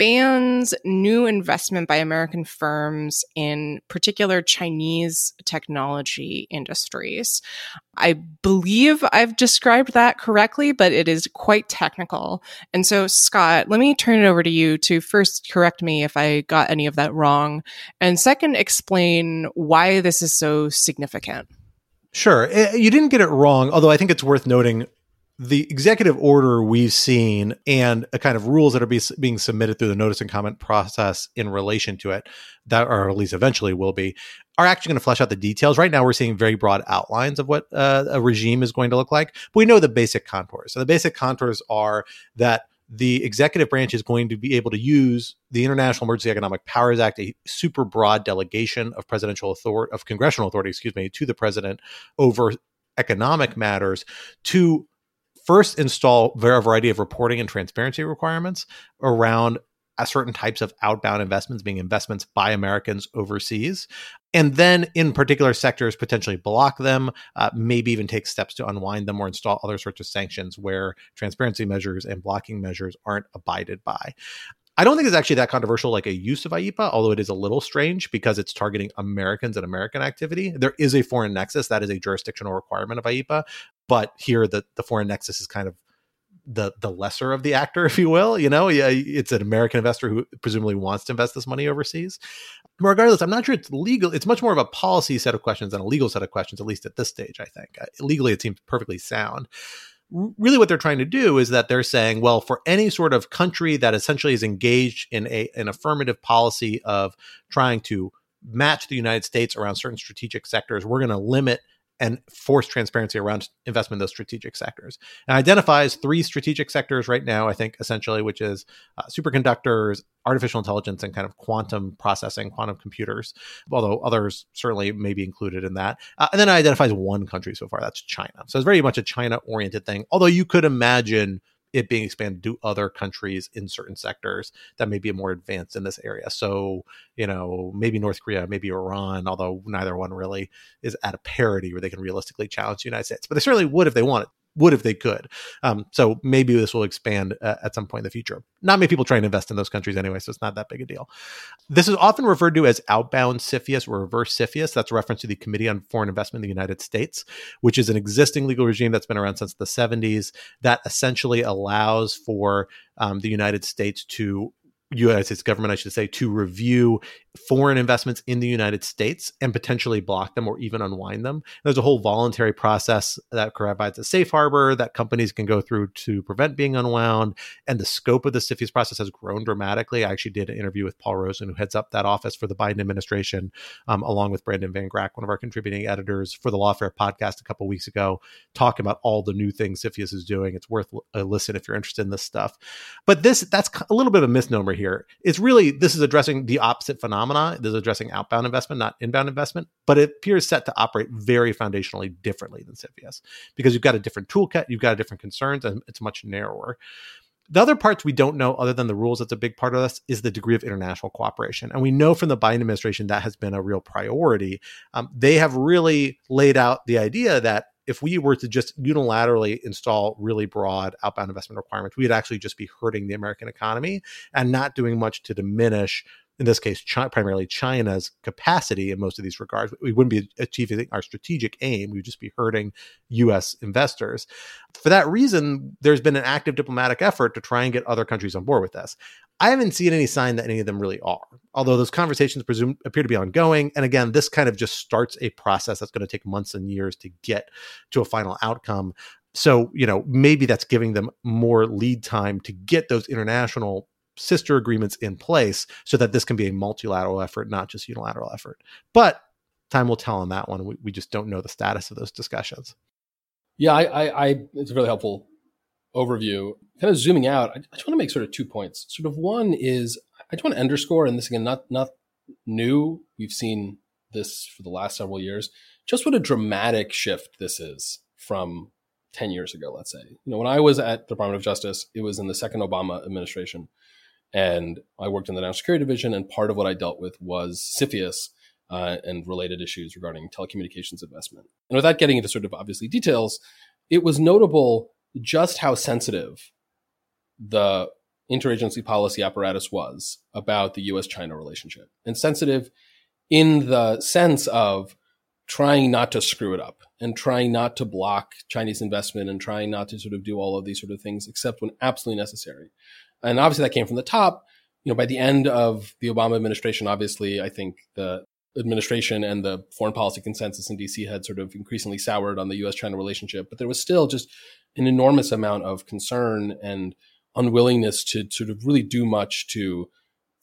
bans new investment by American firms in particular Chinese technology industries. I believe I've described that correctly, but it is quite technical. And so, Scott, let me turn it over to you to first correct me if I got any of that wrong, and second, explain why this is so significant. Sure. Eh, you didn't get it wrong, although I think it's worth noting the executive order we've seen and a kind of rules that are be, being submitted through the notice and comment process in relation to it that or at least eventually will be are actually going to flesh out the details right now we're seeing very broad outlines of what uh, a regime is going to look like but we know the basic contours so the basic contours are that the executive branch is going to be able to use the International Emergency Economic Powers Act, a super broad delegation of presidential authority, of congressional authority, excuse me, to the president over economic matters to first install a variety of reporting and transparency requirements around certain types of outbound investments being investments by Americans overseas. And then in particular sectors, potentially block them, uh, maybe even take steps to unwind them or install other sorts of sanctions where transparency measures and blocking measures aren't abided by. I don't think it's actually that controversial, like a use of IEEPA, although it is a little strange because it's targeting Americans and American activity. There is a foreign nexus that is a jurisdictional requirement of IEEPA, but here the, the foreign nexus is kind of the the lesser of the actor, if you will. You know, yeah, it's an American investor who presumably wants to invest this money overseas. Regardless, I'm not sure it's legal. It's much more of a policy set of questions than a legal set of questions, at least at this stage. I think uh, legally it seems perfectly sound really what they're trying to do is that they're saying, well, for any sort of country that essentially is engaged in a an affirmative policy of trying to match the United States around certain strategic sectors, we're going to limit and force transparency around investment in those strategic sectors. And identifies three strategic sectors right now, I think, essentially, which is uh, superconductors, artificial intelligence, and kind of quantum processing, quantum computers, although others certainly may be included in that. Uh, and then it identifies one country so far, that's China. So it's very much a China oriented thing, although you could imagine it being expanded to other countries in certain sectors that may be more advanced in this area. So, you know, maybe North Korea, maybe Iran, although neither one really is at a parity where they can realistically challenge the United States. But they certainly would if they wanted. Would if they could. Um, so maybe this will expand uh, at some point in the future. Not many people try and invest in those countries anyway, so it's not that big a deal. This is often referred to as outbound CFIUS or reverse CFIUS. That's a reference to the Committee on Foreign Investment in the United States, which is an existing legal regime that's been around since the 70s that essentially allows for um, the United States to United States government, I should say, to review foreign investments in the United States and potentially block them or even unwind them. There's a whole voluntary process that provides a safe harbor that companies can go through to prevent being unwound. And the scope of the CFIUS process has grown dramatically. I actually did an interview with Paul Rosen, who heads up that office for the Biden administration, um, along with Brandon Van Grack, one of our contributing editors for the Lawfare podcast a couple weeks ago, talking about all the new things CFIUS is doing. It's worth a listen if you're interested in this stuff. But this that's a little bit of a misnomer here. It's really this is addressing the opposite phenomena. This is addressing outbound investment, not inbound investment, but it appears set to operate very foundationally differently than CFIUS because you've got a different toolkit, you've got a different concerns, and it's much narrower. The other parts we don't know, other than the rules, that's a big part of this, is the degree of international cooperation. And we know from the Biden administration that has been a real priority. Um, they have really laid out the idea that if we were to just unilaterally install really broad outbound investment requirements, we'd actually just be hurting the American economy and not doing much to diminish in this case, primarily China's capacity in most of these regards. We wouldn't be achieving our strategic aim. We'd just be hurting U.S. investors. For that reason, there's been an active diplomatic effort to try and get other countries on board with this. I haven't seen any sign that any of them really are, although those conversations presume appear to be ongoing. And again, this kind of just starts a process that's going to take months and years to get to a final outcome. So, you know, maybe that's giving them more lead time to get those international sister agreements in place so that this can be a multilateral effort, not just unilateral effort. But time will tell on that one. We, we just don't know the status of those discussions. Yeah, I, I, I it's really helpful overview. Kind of zooming out, I, just want to make sort of two points. Sort of one is I just want to underscore, and this again, not not new. We've seen this for the last several years. Just what a dramatic shift this is from 10 years ago, let's say. You know, when I was at the Department of Justice, it was in the second Obama administration. And I worked in the national security division, and part of what I dealt with was CFIUS uh, and related issues regarding telecommunications investment. And without getting into sort of obviously details, it was notable just how sensitive the interagency policy apparatus was about the US China relationship, and sensitive in the sense of trying not to screw it up and trying not to block Chinese investment and trying not to sort of do all of these sort of things except when absolutely necessary. And obviously that came from the top. You know, by the end of the Obama administration, obviously, I think the administration and the foreign policy consensus in DC had sort of increasingly soured on the US China relationship, but there was still just an enormous amount of concern and unwillingness to sort of really do much to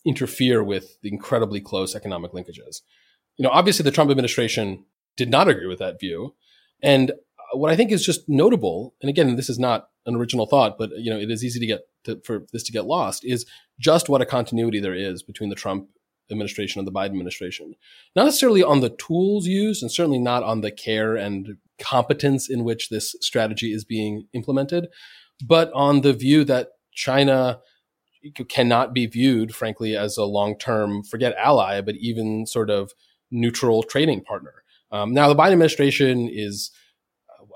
interfere with the incredibly close economic linkages. You know, obviously the Trump administration did not agree with that view. And what I think is just notable, and again, this is not an original thought, but you know, it is easy to get to, for this to get lost, is just what a continuity there is between the Trump administration and the Biden administration. Not necessarily on the tools used, and certainly not on the care and competence in which this strategy is being implemented, but on the view that China cannot be viewed, frankly, as a long-term, forget ally, but even sort of neutral trading partner. Um, now, the Biden administration is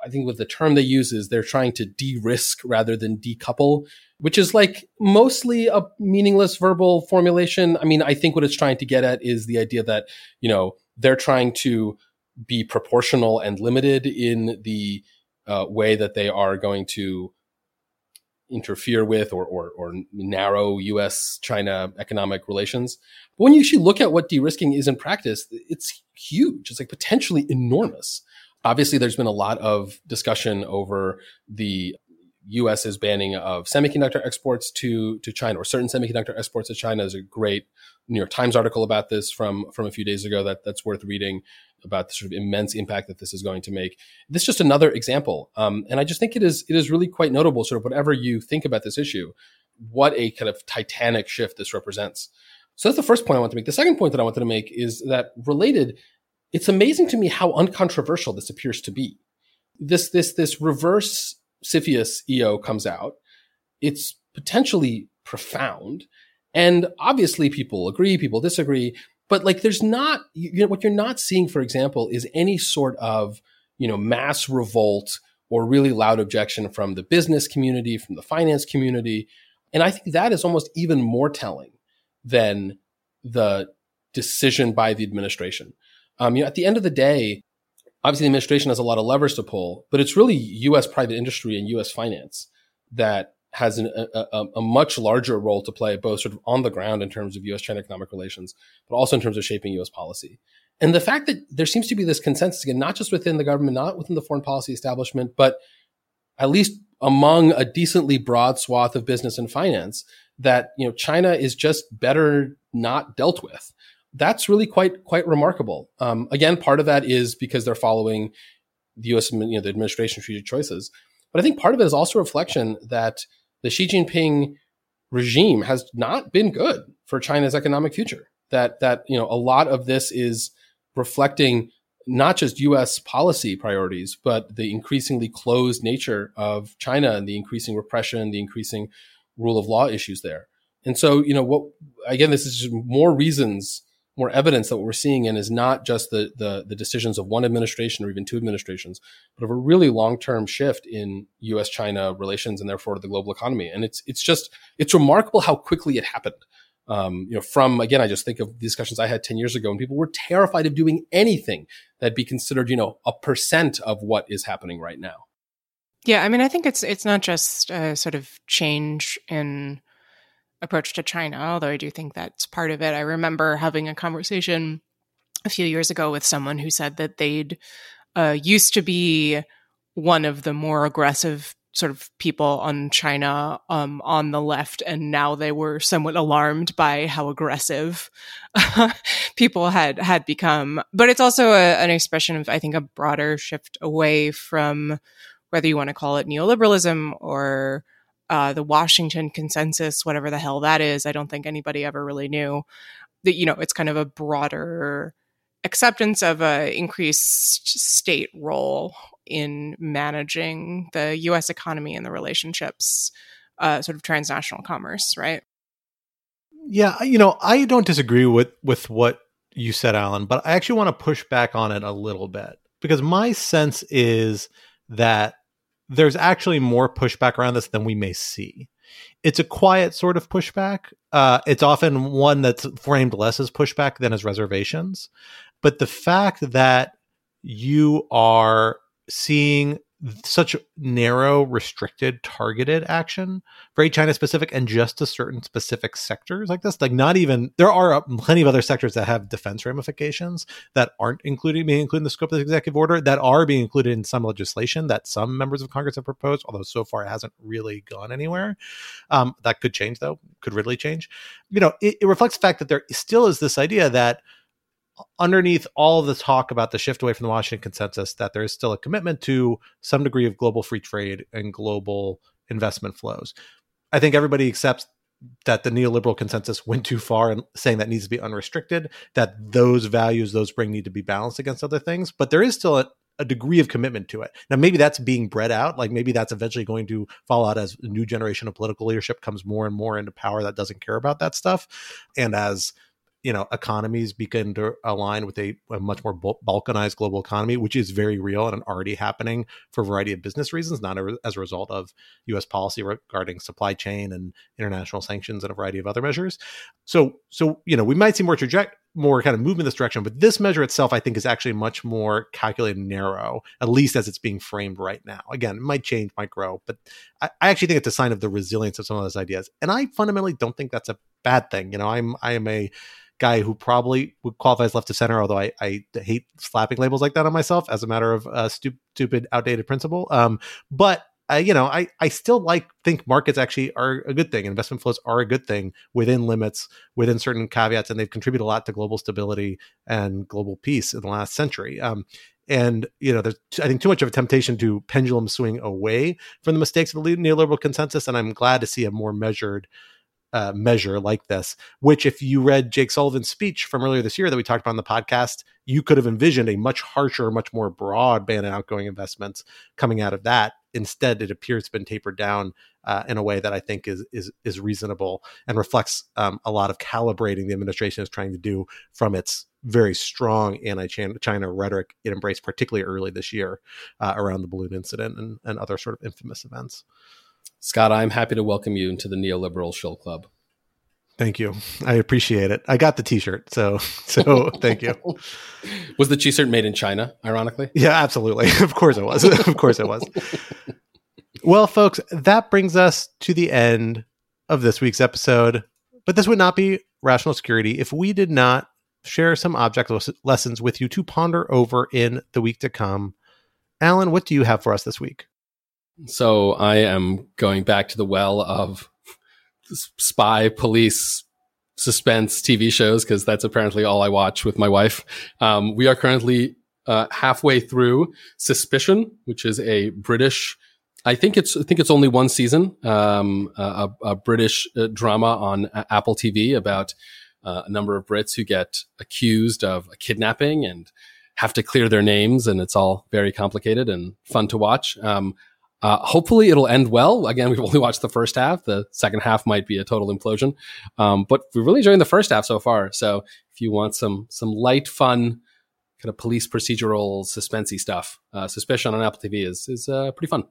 I think what the term they use is they're trying to de-risk rather than decouple, which is like mostly a meaningless verbal formulation. I mean, I think what it's trying to get at is the idea that, you know, they're trying to be proportional and limited in the uh, way that they are going to interfere with or, or, or narrow U.S. China economic relations. But when you actually look at what de-risking is in practice, it's huge. It's like potentially enormous. Obviously, there's been a lot of discussion over the U.S.'s banning of semiconductor exports to to China, or certain semiconductor exports to China. There's a great New York Times article about this from from a few days ago that that's worth reading about the sort of immense impact that this is going to make. This is just another example, um, and I just think it is it is really quite notable. Sort of whatever you think about this issue, what a kind of titanic shift this represents. So that's the first point I want to make. The second point that I wanted to make is that related it's amazing to me how uncontroversial this appears to be. This this this reverse CFIUS EO comes out. It's potentially profound, and obviously people agree, people disagree. But like, there's not you know what you're not seeing, for example, is any sort of you know mass revolt or really loud objection from the business community, from the finance community. And I think that is almost even more telling than the decision by the administration. Um, you know, at the end of the day, obviously the administration has a lot of levers to pull, but it's really U.S. private industry and U.S. finance that has an, a, a, much larger role to play, both sort of on the ground in terms of U.S. China economic relations, but also in terms of shaping U.S. policy. And the fact that there seems to be this consensus again, not just within the government, not within the foreign policy establishment, but at least among a decently broad swath of business and finance, that you know China is just better not dealt with. That's really quite quite remarkable. Um, again, part of that is because they're following the U.S. You know the administration strategic choices, but I think part of it is also a reflection that the Xi Jinping regime has not been good for China's economic future. That that you know a lot of this is reflecting not just U.S. policy priorities, but the increasingly closed nature of China and the increasing repression, the increasing rule of law issues there. And so, you know, what again, this is just more reasons, more evidence that what we're seeing in is not just the the, the decisions of one administration or even two administrations, but of a really long term shift in U.S. China relations and therefore the global economy. And it's it's just it's remarkable how quickly it happened. Um, you know, from again, I just think of the discussions I had 10 years ago and people were terrified of doing anything that'd be considered, you know, a percent of what is happening right now. Yeah, I mean, I think it's it's not just a sort of change in approach to China, although I do think that's part of it. I remember having a conversation a few years ago with someone who said that they'd uh, used to be one of the more aggressive sort of people on China um, on the left, and now they were somewhat alarmed by how aggressive people had had become. But it's also a, an expression of, I think, a broader shift away from whether you want to call it neoliberalism or uh, the Washington consensus, whatever the hell that is. I don't think anybody ever really knew that. You know, it's kind of a broader acceptance of a increased state role in managing the U.S. economy and the relationships, uh, sort of transnational commerce, right? Yeah, you know, I don't disagree with with what you said, Alan, but I actually want to push back on it a little bit because my sense is that there's actually more pushback around this than we may see. It's a quiet sort of pushback. Uh, it's often one that's framed less as pushback than as reservations. But the fact that you are seeing such narrow, restricted, targeted action, very China specific, and just to certain specific sectors like this. Like, not even there are plenty of other sectors that have defense ramifications that aren't included being included in the scope of the executive order that are being included in some legislation that some members of Congress have proposed, although so far it hasn't really gone anywhere. Um, that could change, though, could really change. You know, it, it reflects the fact that there still is this idea that underneath all the talk about the shift away from the Washington consensus, that there is still a commitment to some degree of global free trade and global investment flows. I think everybody accepts that the neoliberal consensus went too far and saying that needs to be unrestricted, that those values those bring need to be balanced against other things. But there is still a, a degree of commitment to it. Now, maybe that's being bred out. Like maybe that's eventually going to fall out as a new generation of political leadership comes more and more into power that doesn't care about that stuff. And as you know economies begin to align with a, a, much more balkanized global economy which is very real and already happening for a variety of business reasons not as a result of us policy regarding supply chain and international sanctions and a variety of other measures. So so you know we might see more trajectory more kind of move in this direction but this measure itself i think is actually much more calculated and narrow at least as it's being framed right now. Again it might change might grow but I, I actually think it's a sign of the resilience of some of those ideas. And i fundamentally don't think that's a bad thing. You know i'm i am a guy who probably would qualify as left of center, although I, I hate slapping labels like that on myself as a matter of uh, stu- stupid, outdated principle. Um, but uh, you know, I, I still like think markets actually are a good thing. Investment flows are a good thing within limits, within certain caveats, and they've contributed a lot to global stability and global peace in the last century. Um, and you know, there's I think too much of a temptation to pendulum swing away from the mistakes of the neoliberal consensus, and I'm glad to see a more measured uh, measure like this, which, if you read Jake Sullivan's speech from earlier this year that we talked about on the podcast, you could have envisioned a much harsher, much more broad ban on outgoing investments coming out of that. Instead, it appears been tapered down uh, in a way that I think is is is reasonable and reflects um, a lot of calibrating the administration is trying to do from its very strong anti-China rhetoric it embraced, particularly early this year uh, around the balloon incident and, and other sort of infamous events. Scott, I'm happy to welcome you into the neoliberal shill club. Thank you. I appreciate it. I got the t-shirt. So, so thank you. Was the t-shirt made in China, ironically? Yeah, absolutely. Of course it was. of course it was. Well, folks, that brings us to the end of this week's episode. But this would not be rational security if we did not share some object lessons with you to ponder over in the week to come. Alan, what do you have for us this week? So I am going back to the well of spy, police, suspense TV shows because that's apparently all I watch with my wife. Um, we are currently uh, halfway through Suspicion, which is a British. I think it's I think it's only one season. Um, a, a, British uh, drama on Apple TV about uh, a number of Brits who get accused of a kidnapping and have to clear their names, and it's all very complicated and fun to watch. Um, uh, hopefully it'll end well. Again, we've only watched the first half. The second half might be a total implosion. Um, but we're really enjoying the first half so far. So if you want some, some light, fun, kind of police procedural, suspensey stuff, uh, Suspicion on Apple TV is, is, uh, pretty fun.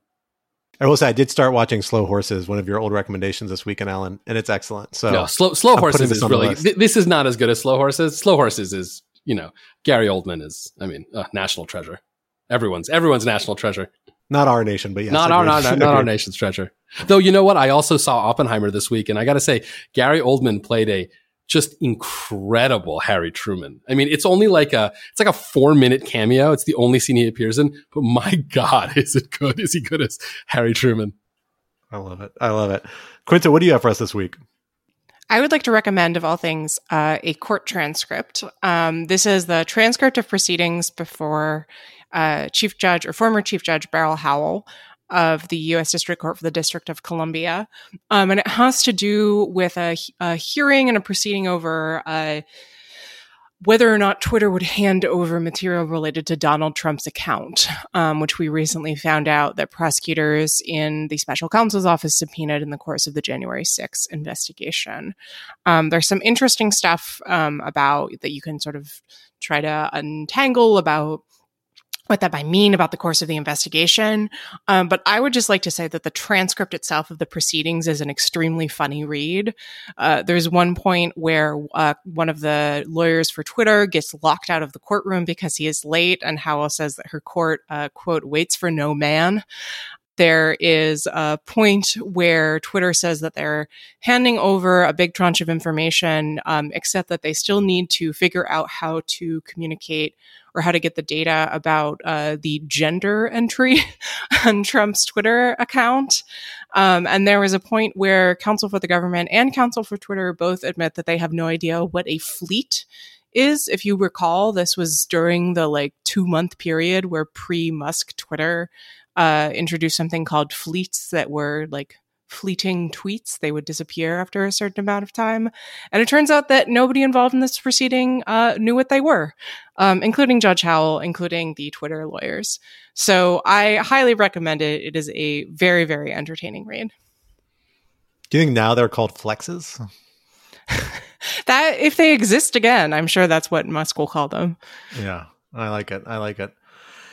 I will say I did start watching Slow Horses, one of your old recommendations this weekend, Alan, and it's excellent. So no, Slow, Slow Horses is really, th- this is not as good as Slow Horses. Slow Horses is, you know, Gary Oldman is, I mean, a national treasure. Everyone's, everyone's national treasure. Not our nation, but yes, not our not, not our nation's treasure. Though you know what, I also saw Oppenheimer this week, and I got to say, Gary Oldman played a just incredible Harry Truman. I mean, it's only like a it's like a four minute cameo. It's the only scene he appears in, but my God, is it good? Is he good as Harry Truman? I love it. I love it. Quinta, what do you have for us this week? I would like to recommend, of all things, uh, a court transcript. Um, this is the transcript of proceedings before uh, Chief Judge or former Chief Judge Beryl Howell of the U.S. District Court for the District of Columbia. Um, and it has to do with a, a hearing and a proceeding over uh, whether or not Twitter would hand over material related to Donald Trump's account, um, which we recently found out that prosecutors in the special counsel's office subpoenaed in the course of the January 6th investigation. Um, there's some interesting stuff um, about that you can sort of try to untangle about what that might mean about the course of the investigation. Um, but I would just like to say that the transcript itself of the proceedings is an extremely funny read. Uh, there's one point where uh, one of the lawyers for Twitter gets locked out of the courtroom because he is late, and Howell says that her court, uh, quote, waits for no man there is a point where Twitter says that they're handing over a big tranche of information, um, except that they still need to figure out how to communicate or how to get the data about uh, the gender entry on Trump's Twitter account. Um, and there was a point where counsel for the government and counsel for Twitter both admit that they have no idea what a fleet is. If you recall, this was during the like two month period where pre Musk Twitter uh, introduced something called fleets that were like fleeting tweets. They would disappear after a certain amount of time. And it turns out that nobody involved in this proceeding uh, knew what they were, um, including Judge Howell, including the Twitter lawyers. So I highly recommend it. It is a very, very entertaining read. Do you think now they're called flexes? that if they exist again, I'm sure that's what Musk will call them. Yeah, I like it. I like it.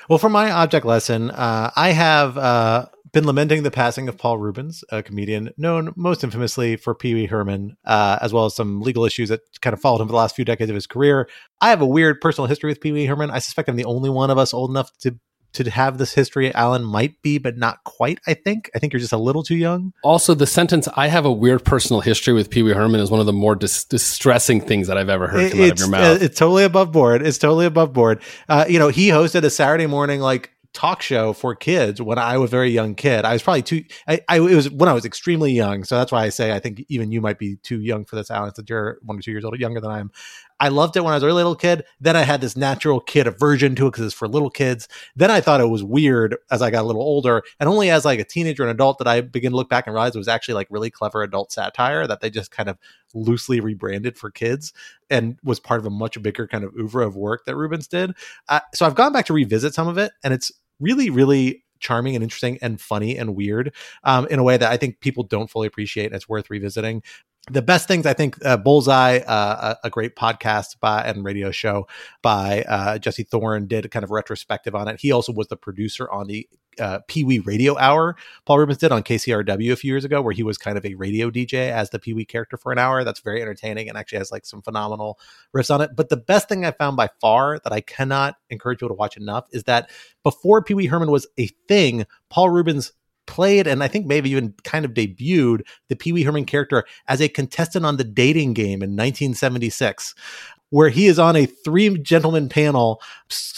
Well, for my object lesson, uh, I have uh, been lamenting the passing of Paul Reubens, a comedian known most infamously for Pee Wee Herman, uh, as well as some legal issues that kind of followed him for the last few decades of his career. I have a weird personal history with Pee Wee Herman. I suspect I'm the only one of us old enough to to have this history. alan might be, but not quite. I think. I think you're just a little too young. Also, the sentence "I have a weird personal history with Pee Wee Herman" is one of the more dis- distressing things that I've ever heard come it's, out of your mouth. It's totally above board. It's totally above board. Uh, you know, he hosted a Saturday morning like talk show for kids when I was a very young kid. I was probably too. I, I, it was when I was extremely young, so that's why I say I think even you might be too young for this, Alan. That you're one or two years older, younger than I am. I loved it when I was a really little kid. Then I had this natural kid aversion to it because it's for little kids. Then I thought it was weird as I got a little older. And only as like a teenager and adult did I begin to look back and realize it was actually like really clever adult satire that they just kind of loosely rebranded for kids and was part of a much bigger kind of oeuvre of work that Reubens did. Uh, so I've gone back to revisit some of it and it's really, really charming and interesting and funny and weird um, in a way that I think people don't fully appreciate. And it's worth revisiting the best things I think uh, Bullseye, uh, a, a, great podcast by and radio show by uh, Jesse Thorn, did a kind of retrospective on it. He also was the producer on the uh, Pee Wee Radio Hour Paul Reubens did on KCRW a few years ago, where he was kind of a radio DJ as the Pee Wee character for an hour. That's very entertaining and actually has like some phenomenal riffs on it. But the best thing I found by far that I cannot encourage people to watch enough is that before Pee Wee Herman was a thing, Paul Reubens played and I think maybe even kind of debuted the Pee Wee Herman character as a contestant on the dating game in 1976 where he is on a three gentleman panel,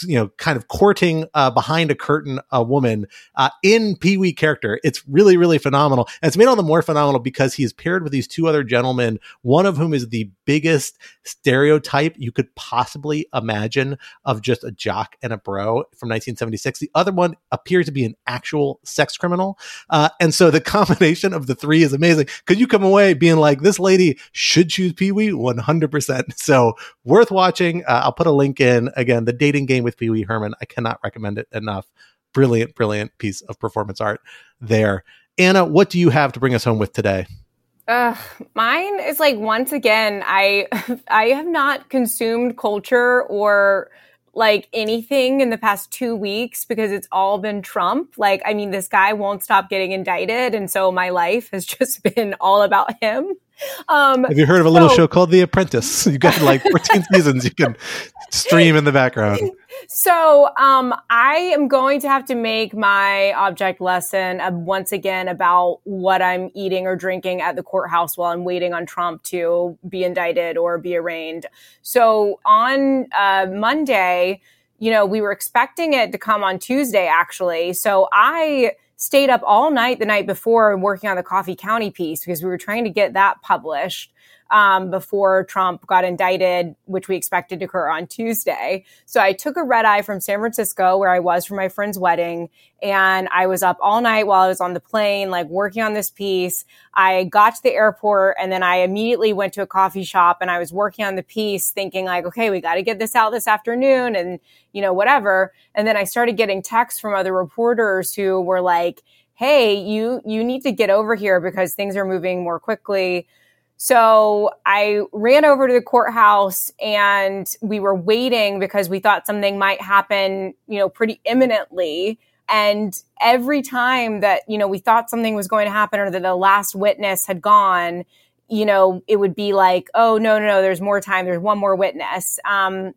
you know, kind of courting uh, behind a curtain a woman uh, in Pee Wee character. It's really, really phenomenal. And it's made all the more phenomenal because he is paired with these two other gentlemen, one of whom is the biggest stereotype you could possibly imagine of just a jock and a bro from 1976. The other one appears to be an actual sex criminal. Uh, and so the combination of the three is amazing. Could you come away being like, this lady should choose Pee Wee 100%? So, worth watching. Uh, I'll put a link in again. The dating game with Pee Wee Herman. I cannot recommend it enough. Brilliant, brilliant piece of performance art there. Anna, what do you have to bring us home with today? Uh, mine is like once again, I I have not consumed culture or like anything in the past two weeks because it's all been Trump. Like, I mean, this guy won't stop getting indicted. And so my life has just been all about him. Um, Have you heard of a little so, show called The Apprentice? You got like 14 seasons you can stream in the background. So um, I am going to have to make my object lesson uh, once again about what I'm eating or drinking at the courthouse while I'm waiting on Trump to be indicted or be arraigned. So on uh, Monday, you know, we were expecting it to come on Tuesday, actually. So I stayed up all night the night before and working on the Coffee County piece because we were trying to get that published um, before Trump got indicted, which we expected to occur on Tuesday. So I took a red eye from San Francisco, where I was for my friend's wedding, and I was up all night while I was on the plane, like working on this piece. I got to the airport, and then I immediately went to a coffee shop, and I was working on the piece, thinking like, okay, we got to get this out this afternoon, and you know whatever. And then I started getting texts from other reporters who were like hey you you need to get over here because things are moving more quickly so I ran over to the courthouse and we were waiting because we thought something might happen, you know, pretty imminently. And every time that, you know, we thought something was going to happen or that the last witness had gone, you know, it would be like, oh, no, no, no, there's more time. There's one more witness. Um,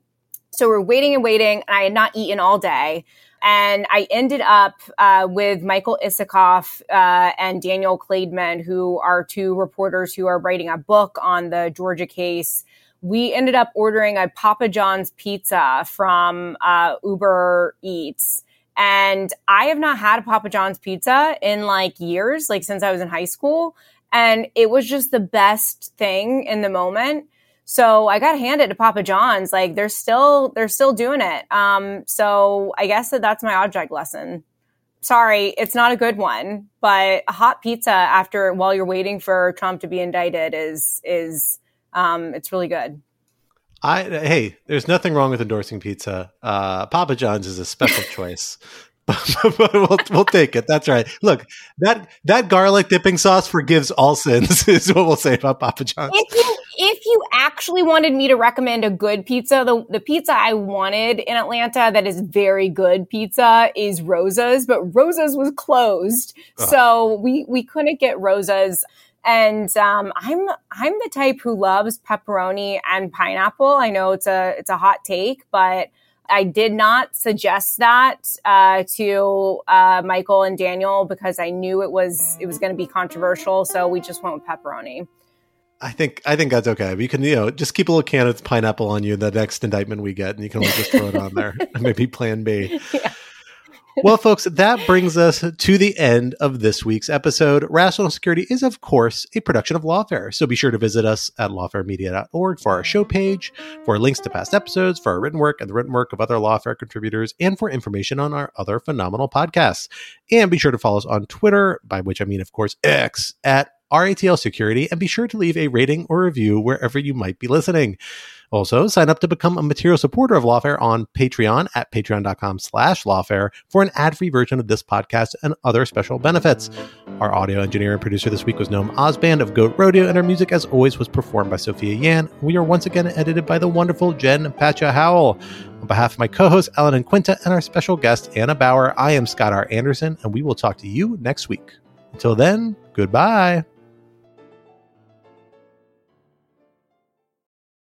so we're waiting and waiting. And I had not eaten all day and I ended up uh, with Michael Isikoff uh, and Daniel Klaidman, who are two reporters who are writing a book on the Georgia case. We ended up ordering a Papa John's pizza from uh, Uber Eats. And I have not had a Papa John's pizza in like years, like since I was in high school. And it was just the best thing in the moment. So I got to hand it to Papa John's. Like they're still they're still doing it. Um, so I guess that that's my object lesson. Sorry, it's not a good one, but a hot pizza after while you're waiting for Trump to be indicted is is um, it's really good. I hey, there's nothing wrong with endorsing pizza. Uh, Papa John's is a special choice. but we'll, we'll take it. That's right. Look, that that garlic dipping sauce forgives all sins. Is what we'll say about Papa John's. If you if you actually wanted me to recommend a good pizza, the the pizza I wanted in Atlanta that is very good pizza is Rosa's, but Rosa's was closed, so we we couldn't get Rosa's. And um, I'm I'm the type who loves pepperoni and pineapple. I know it's a it's a hot take, but I did not suggest that uh, to uh, Michael and Daniel because I knew it was it was going to be controversial. So we just went with pepperoni. I think I think that's okay. You can you know just keep a little can of pineapple on you in the next indictment we get, and you can always just throw it on there. Maybe Plan B. Yeah. well, folks, that brings us to the end of this week's episode. Rational Security is, of course, a production of Lawfare, so be sure to visit us at lawfaremedia.org for our show page, for links to past episodes, for our written work and the written work of other Lawfare contributors, and for information on our other phenomenal podcasts. And be sure to follow us on Twitter, by which I mean, of course, X, at RATL Security, and be sure to leave a rating or review wherever you might be listening. Also, sign up to become a material supporter of Lawfare on Patreon at patreon.com slash lawfare for an ad-free version of this podcast and other special benefits. Our audio engineer and producer this week was Noam Osband of Goat Rodeo, and our music, as always, was performed by Sophia Yan. We are once again edited by the wonderful Jen Patja Howell. On behalf of my co-hosts Alan and Quinta and our special guest Anna Bower, I am Scott R. Anderson, and we will talk to you next week. Until then, goodbye.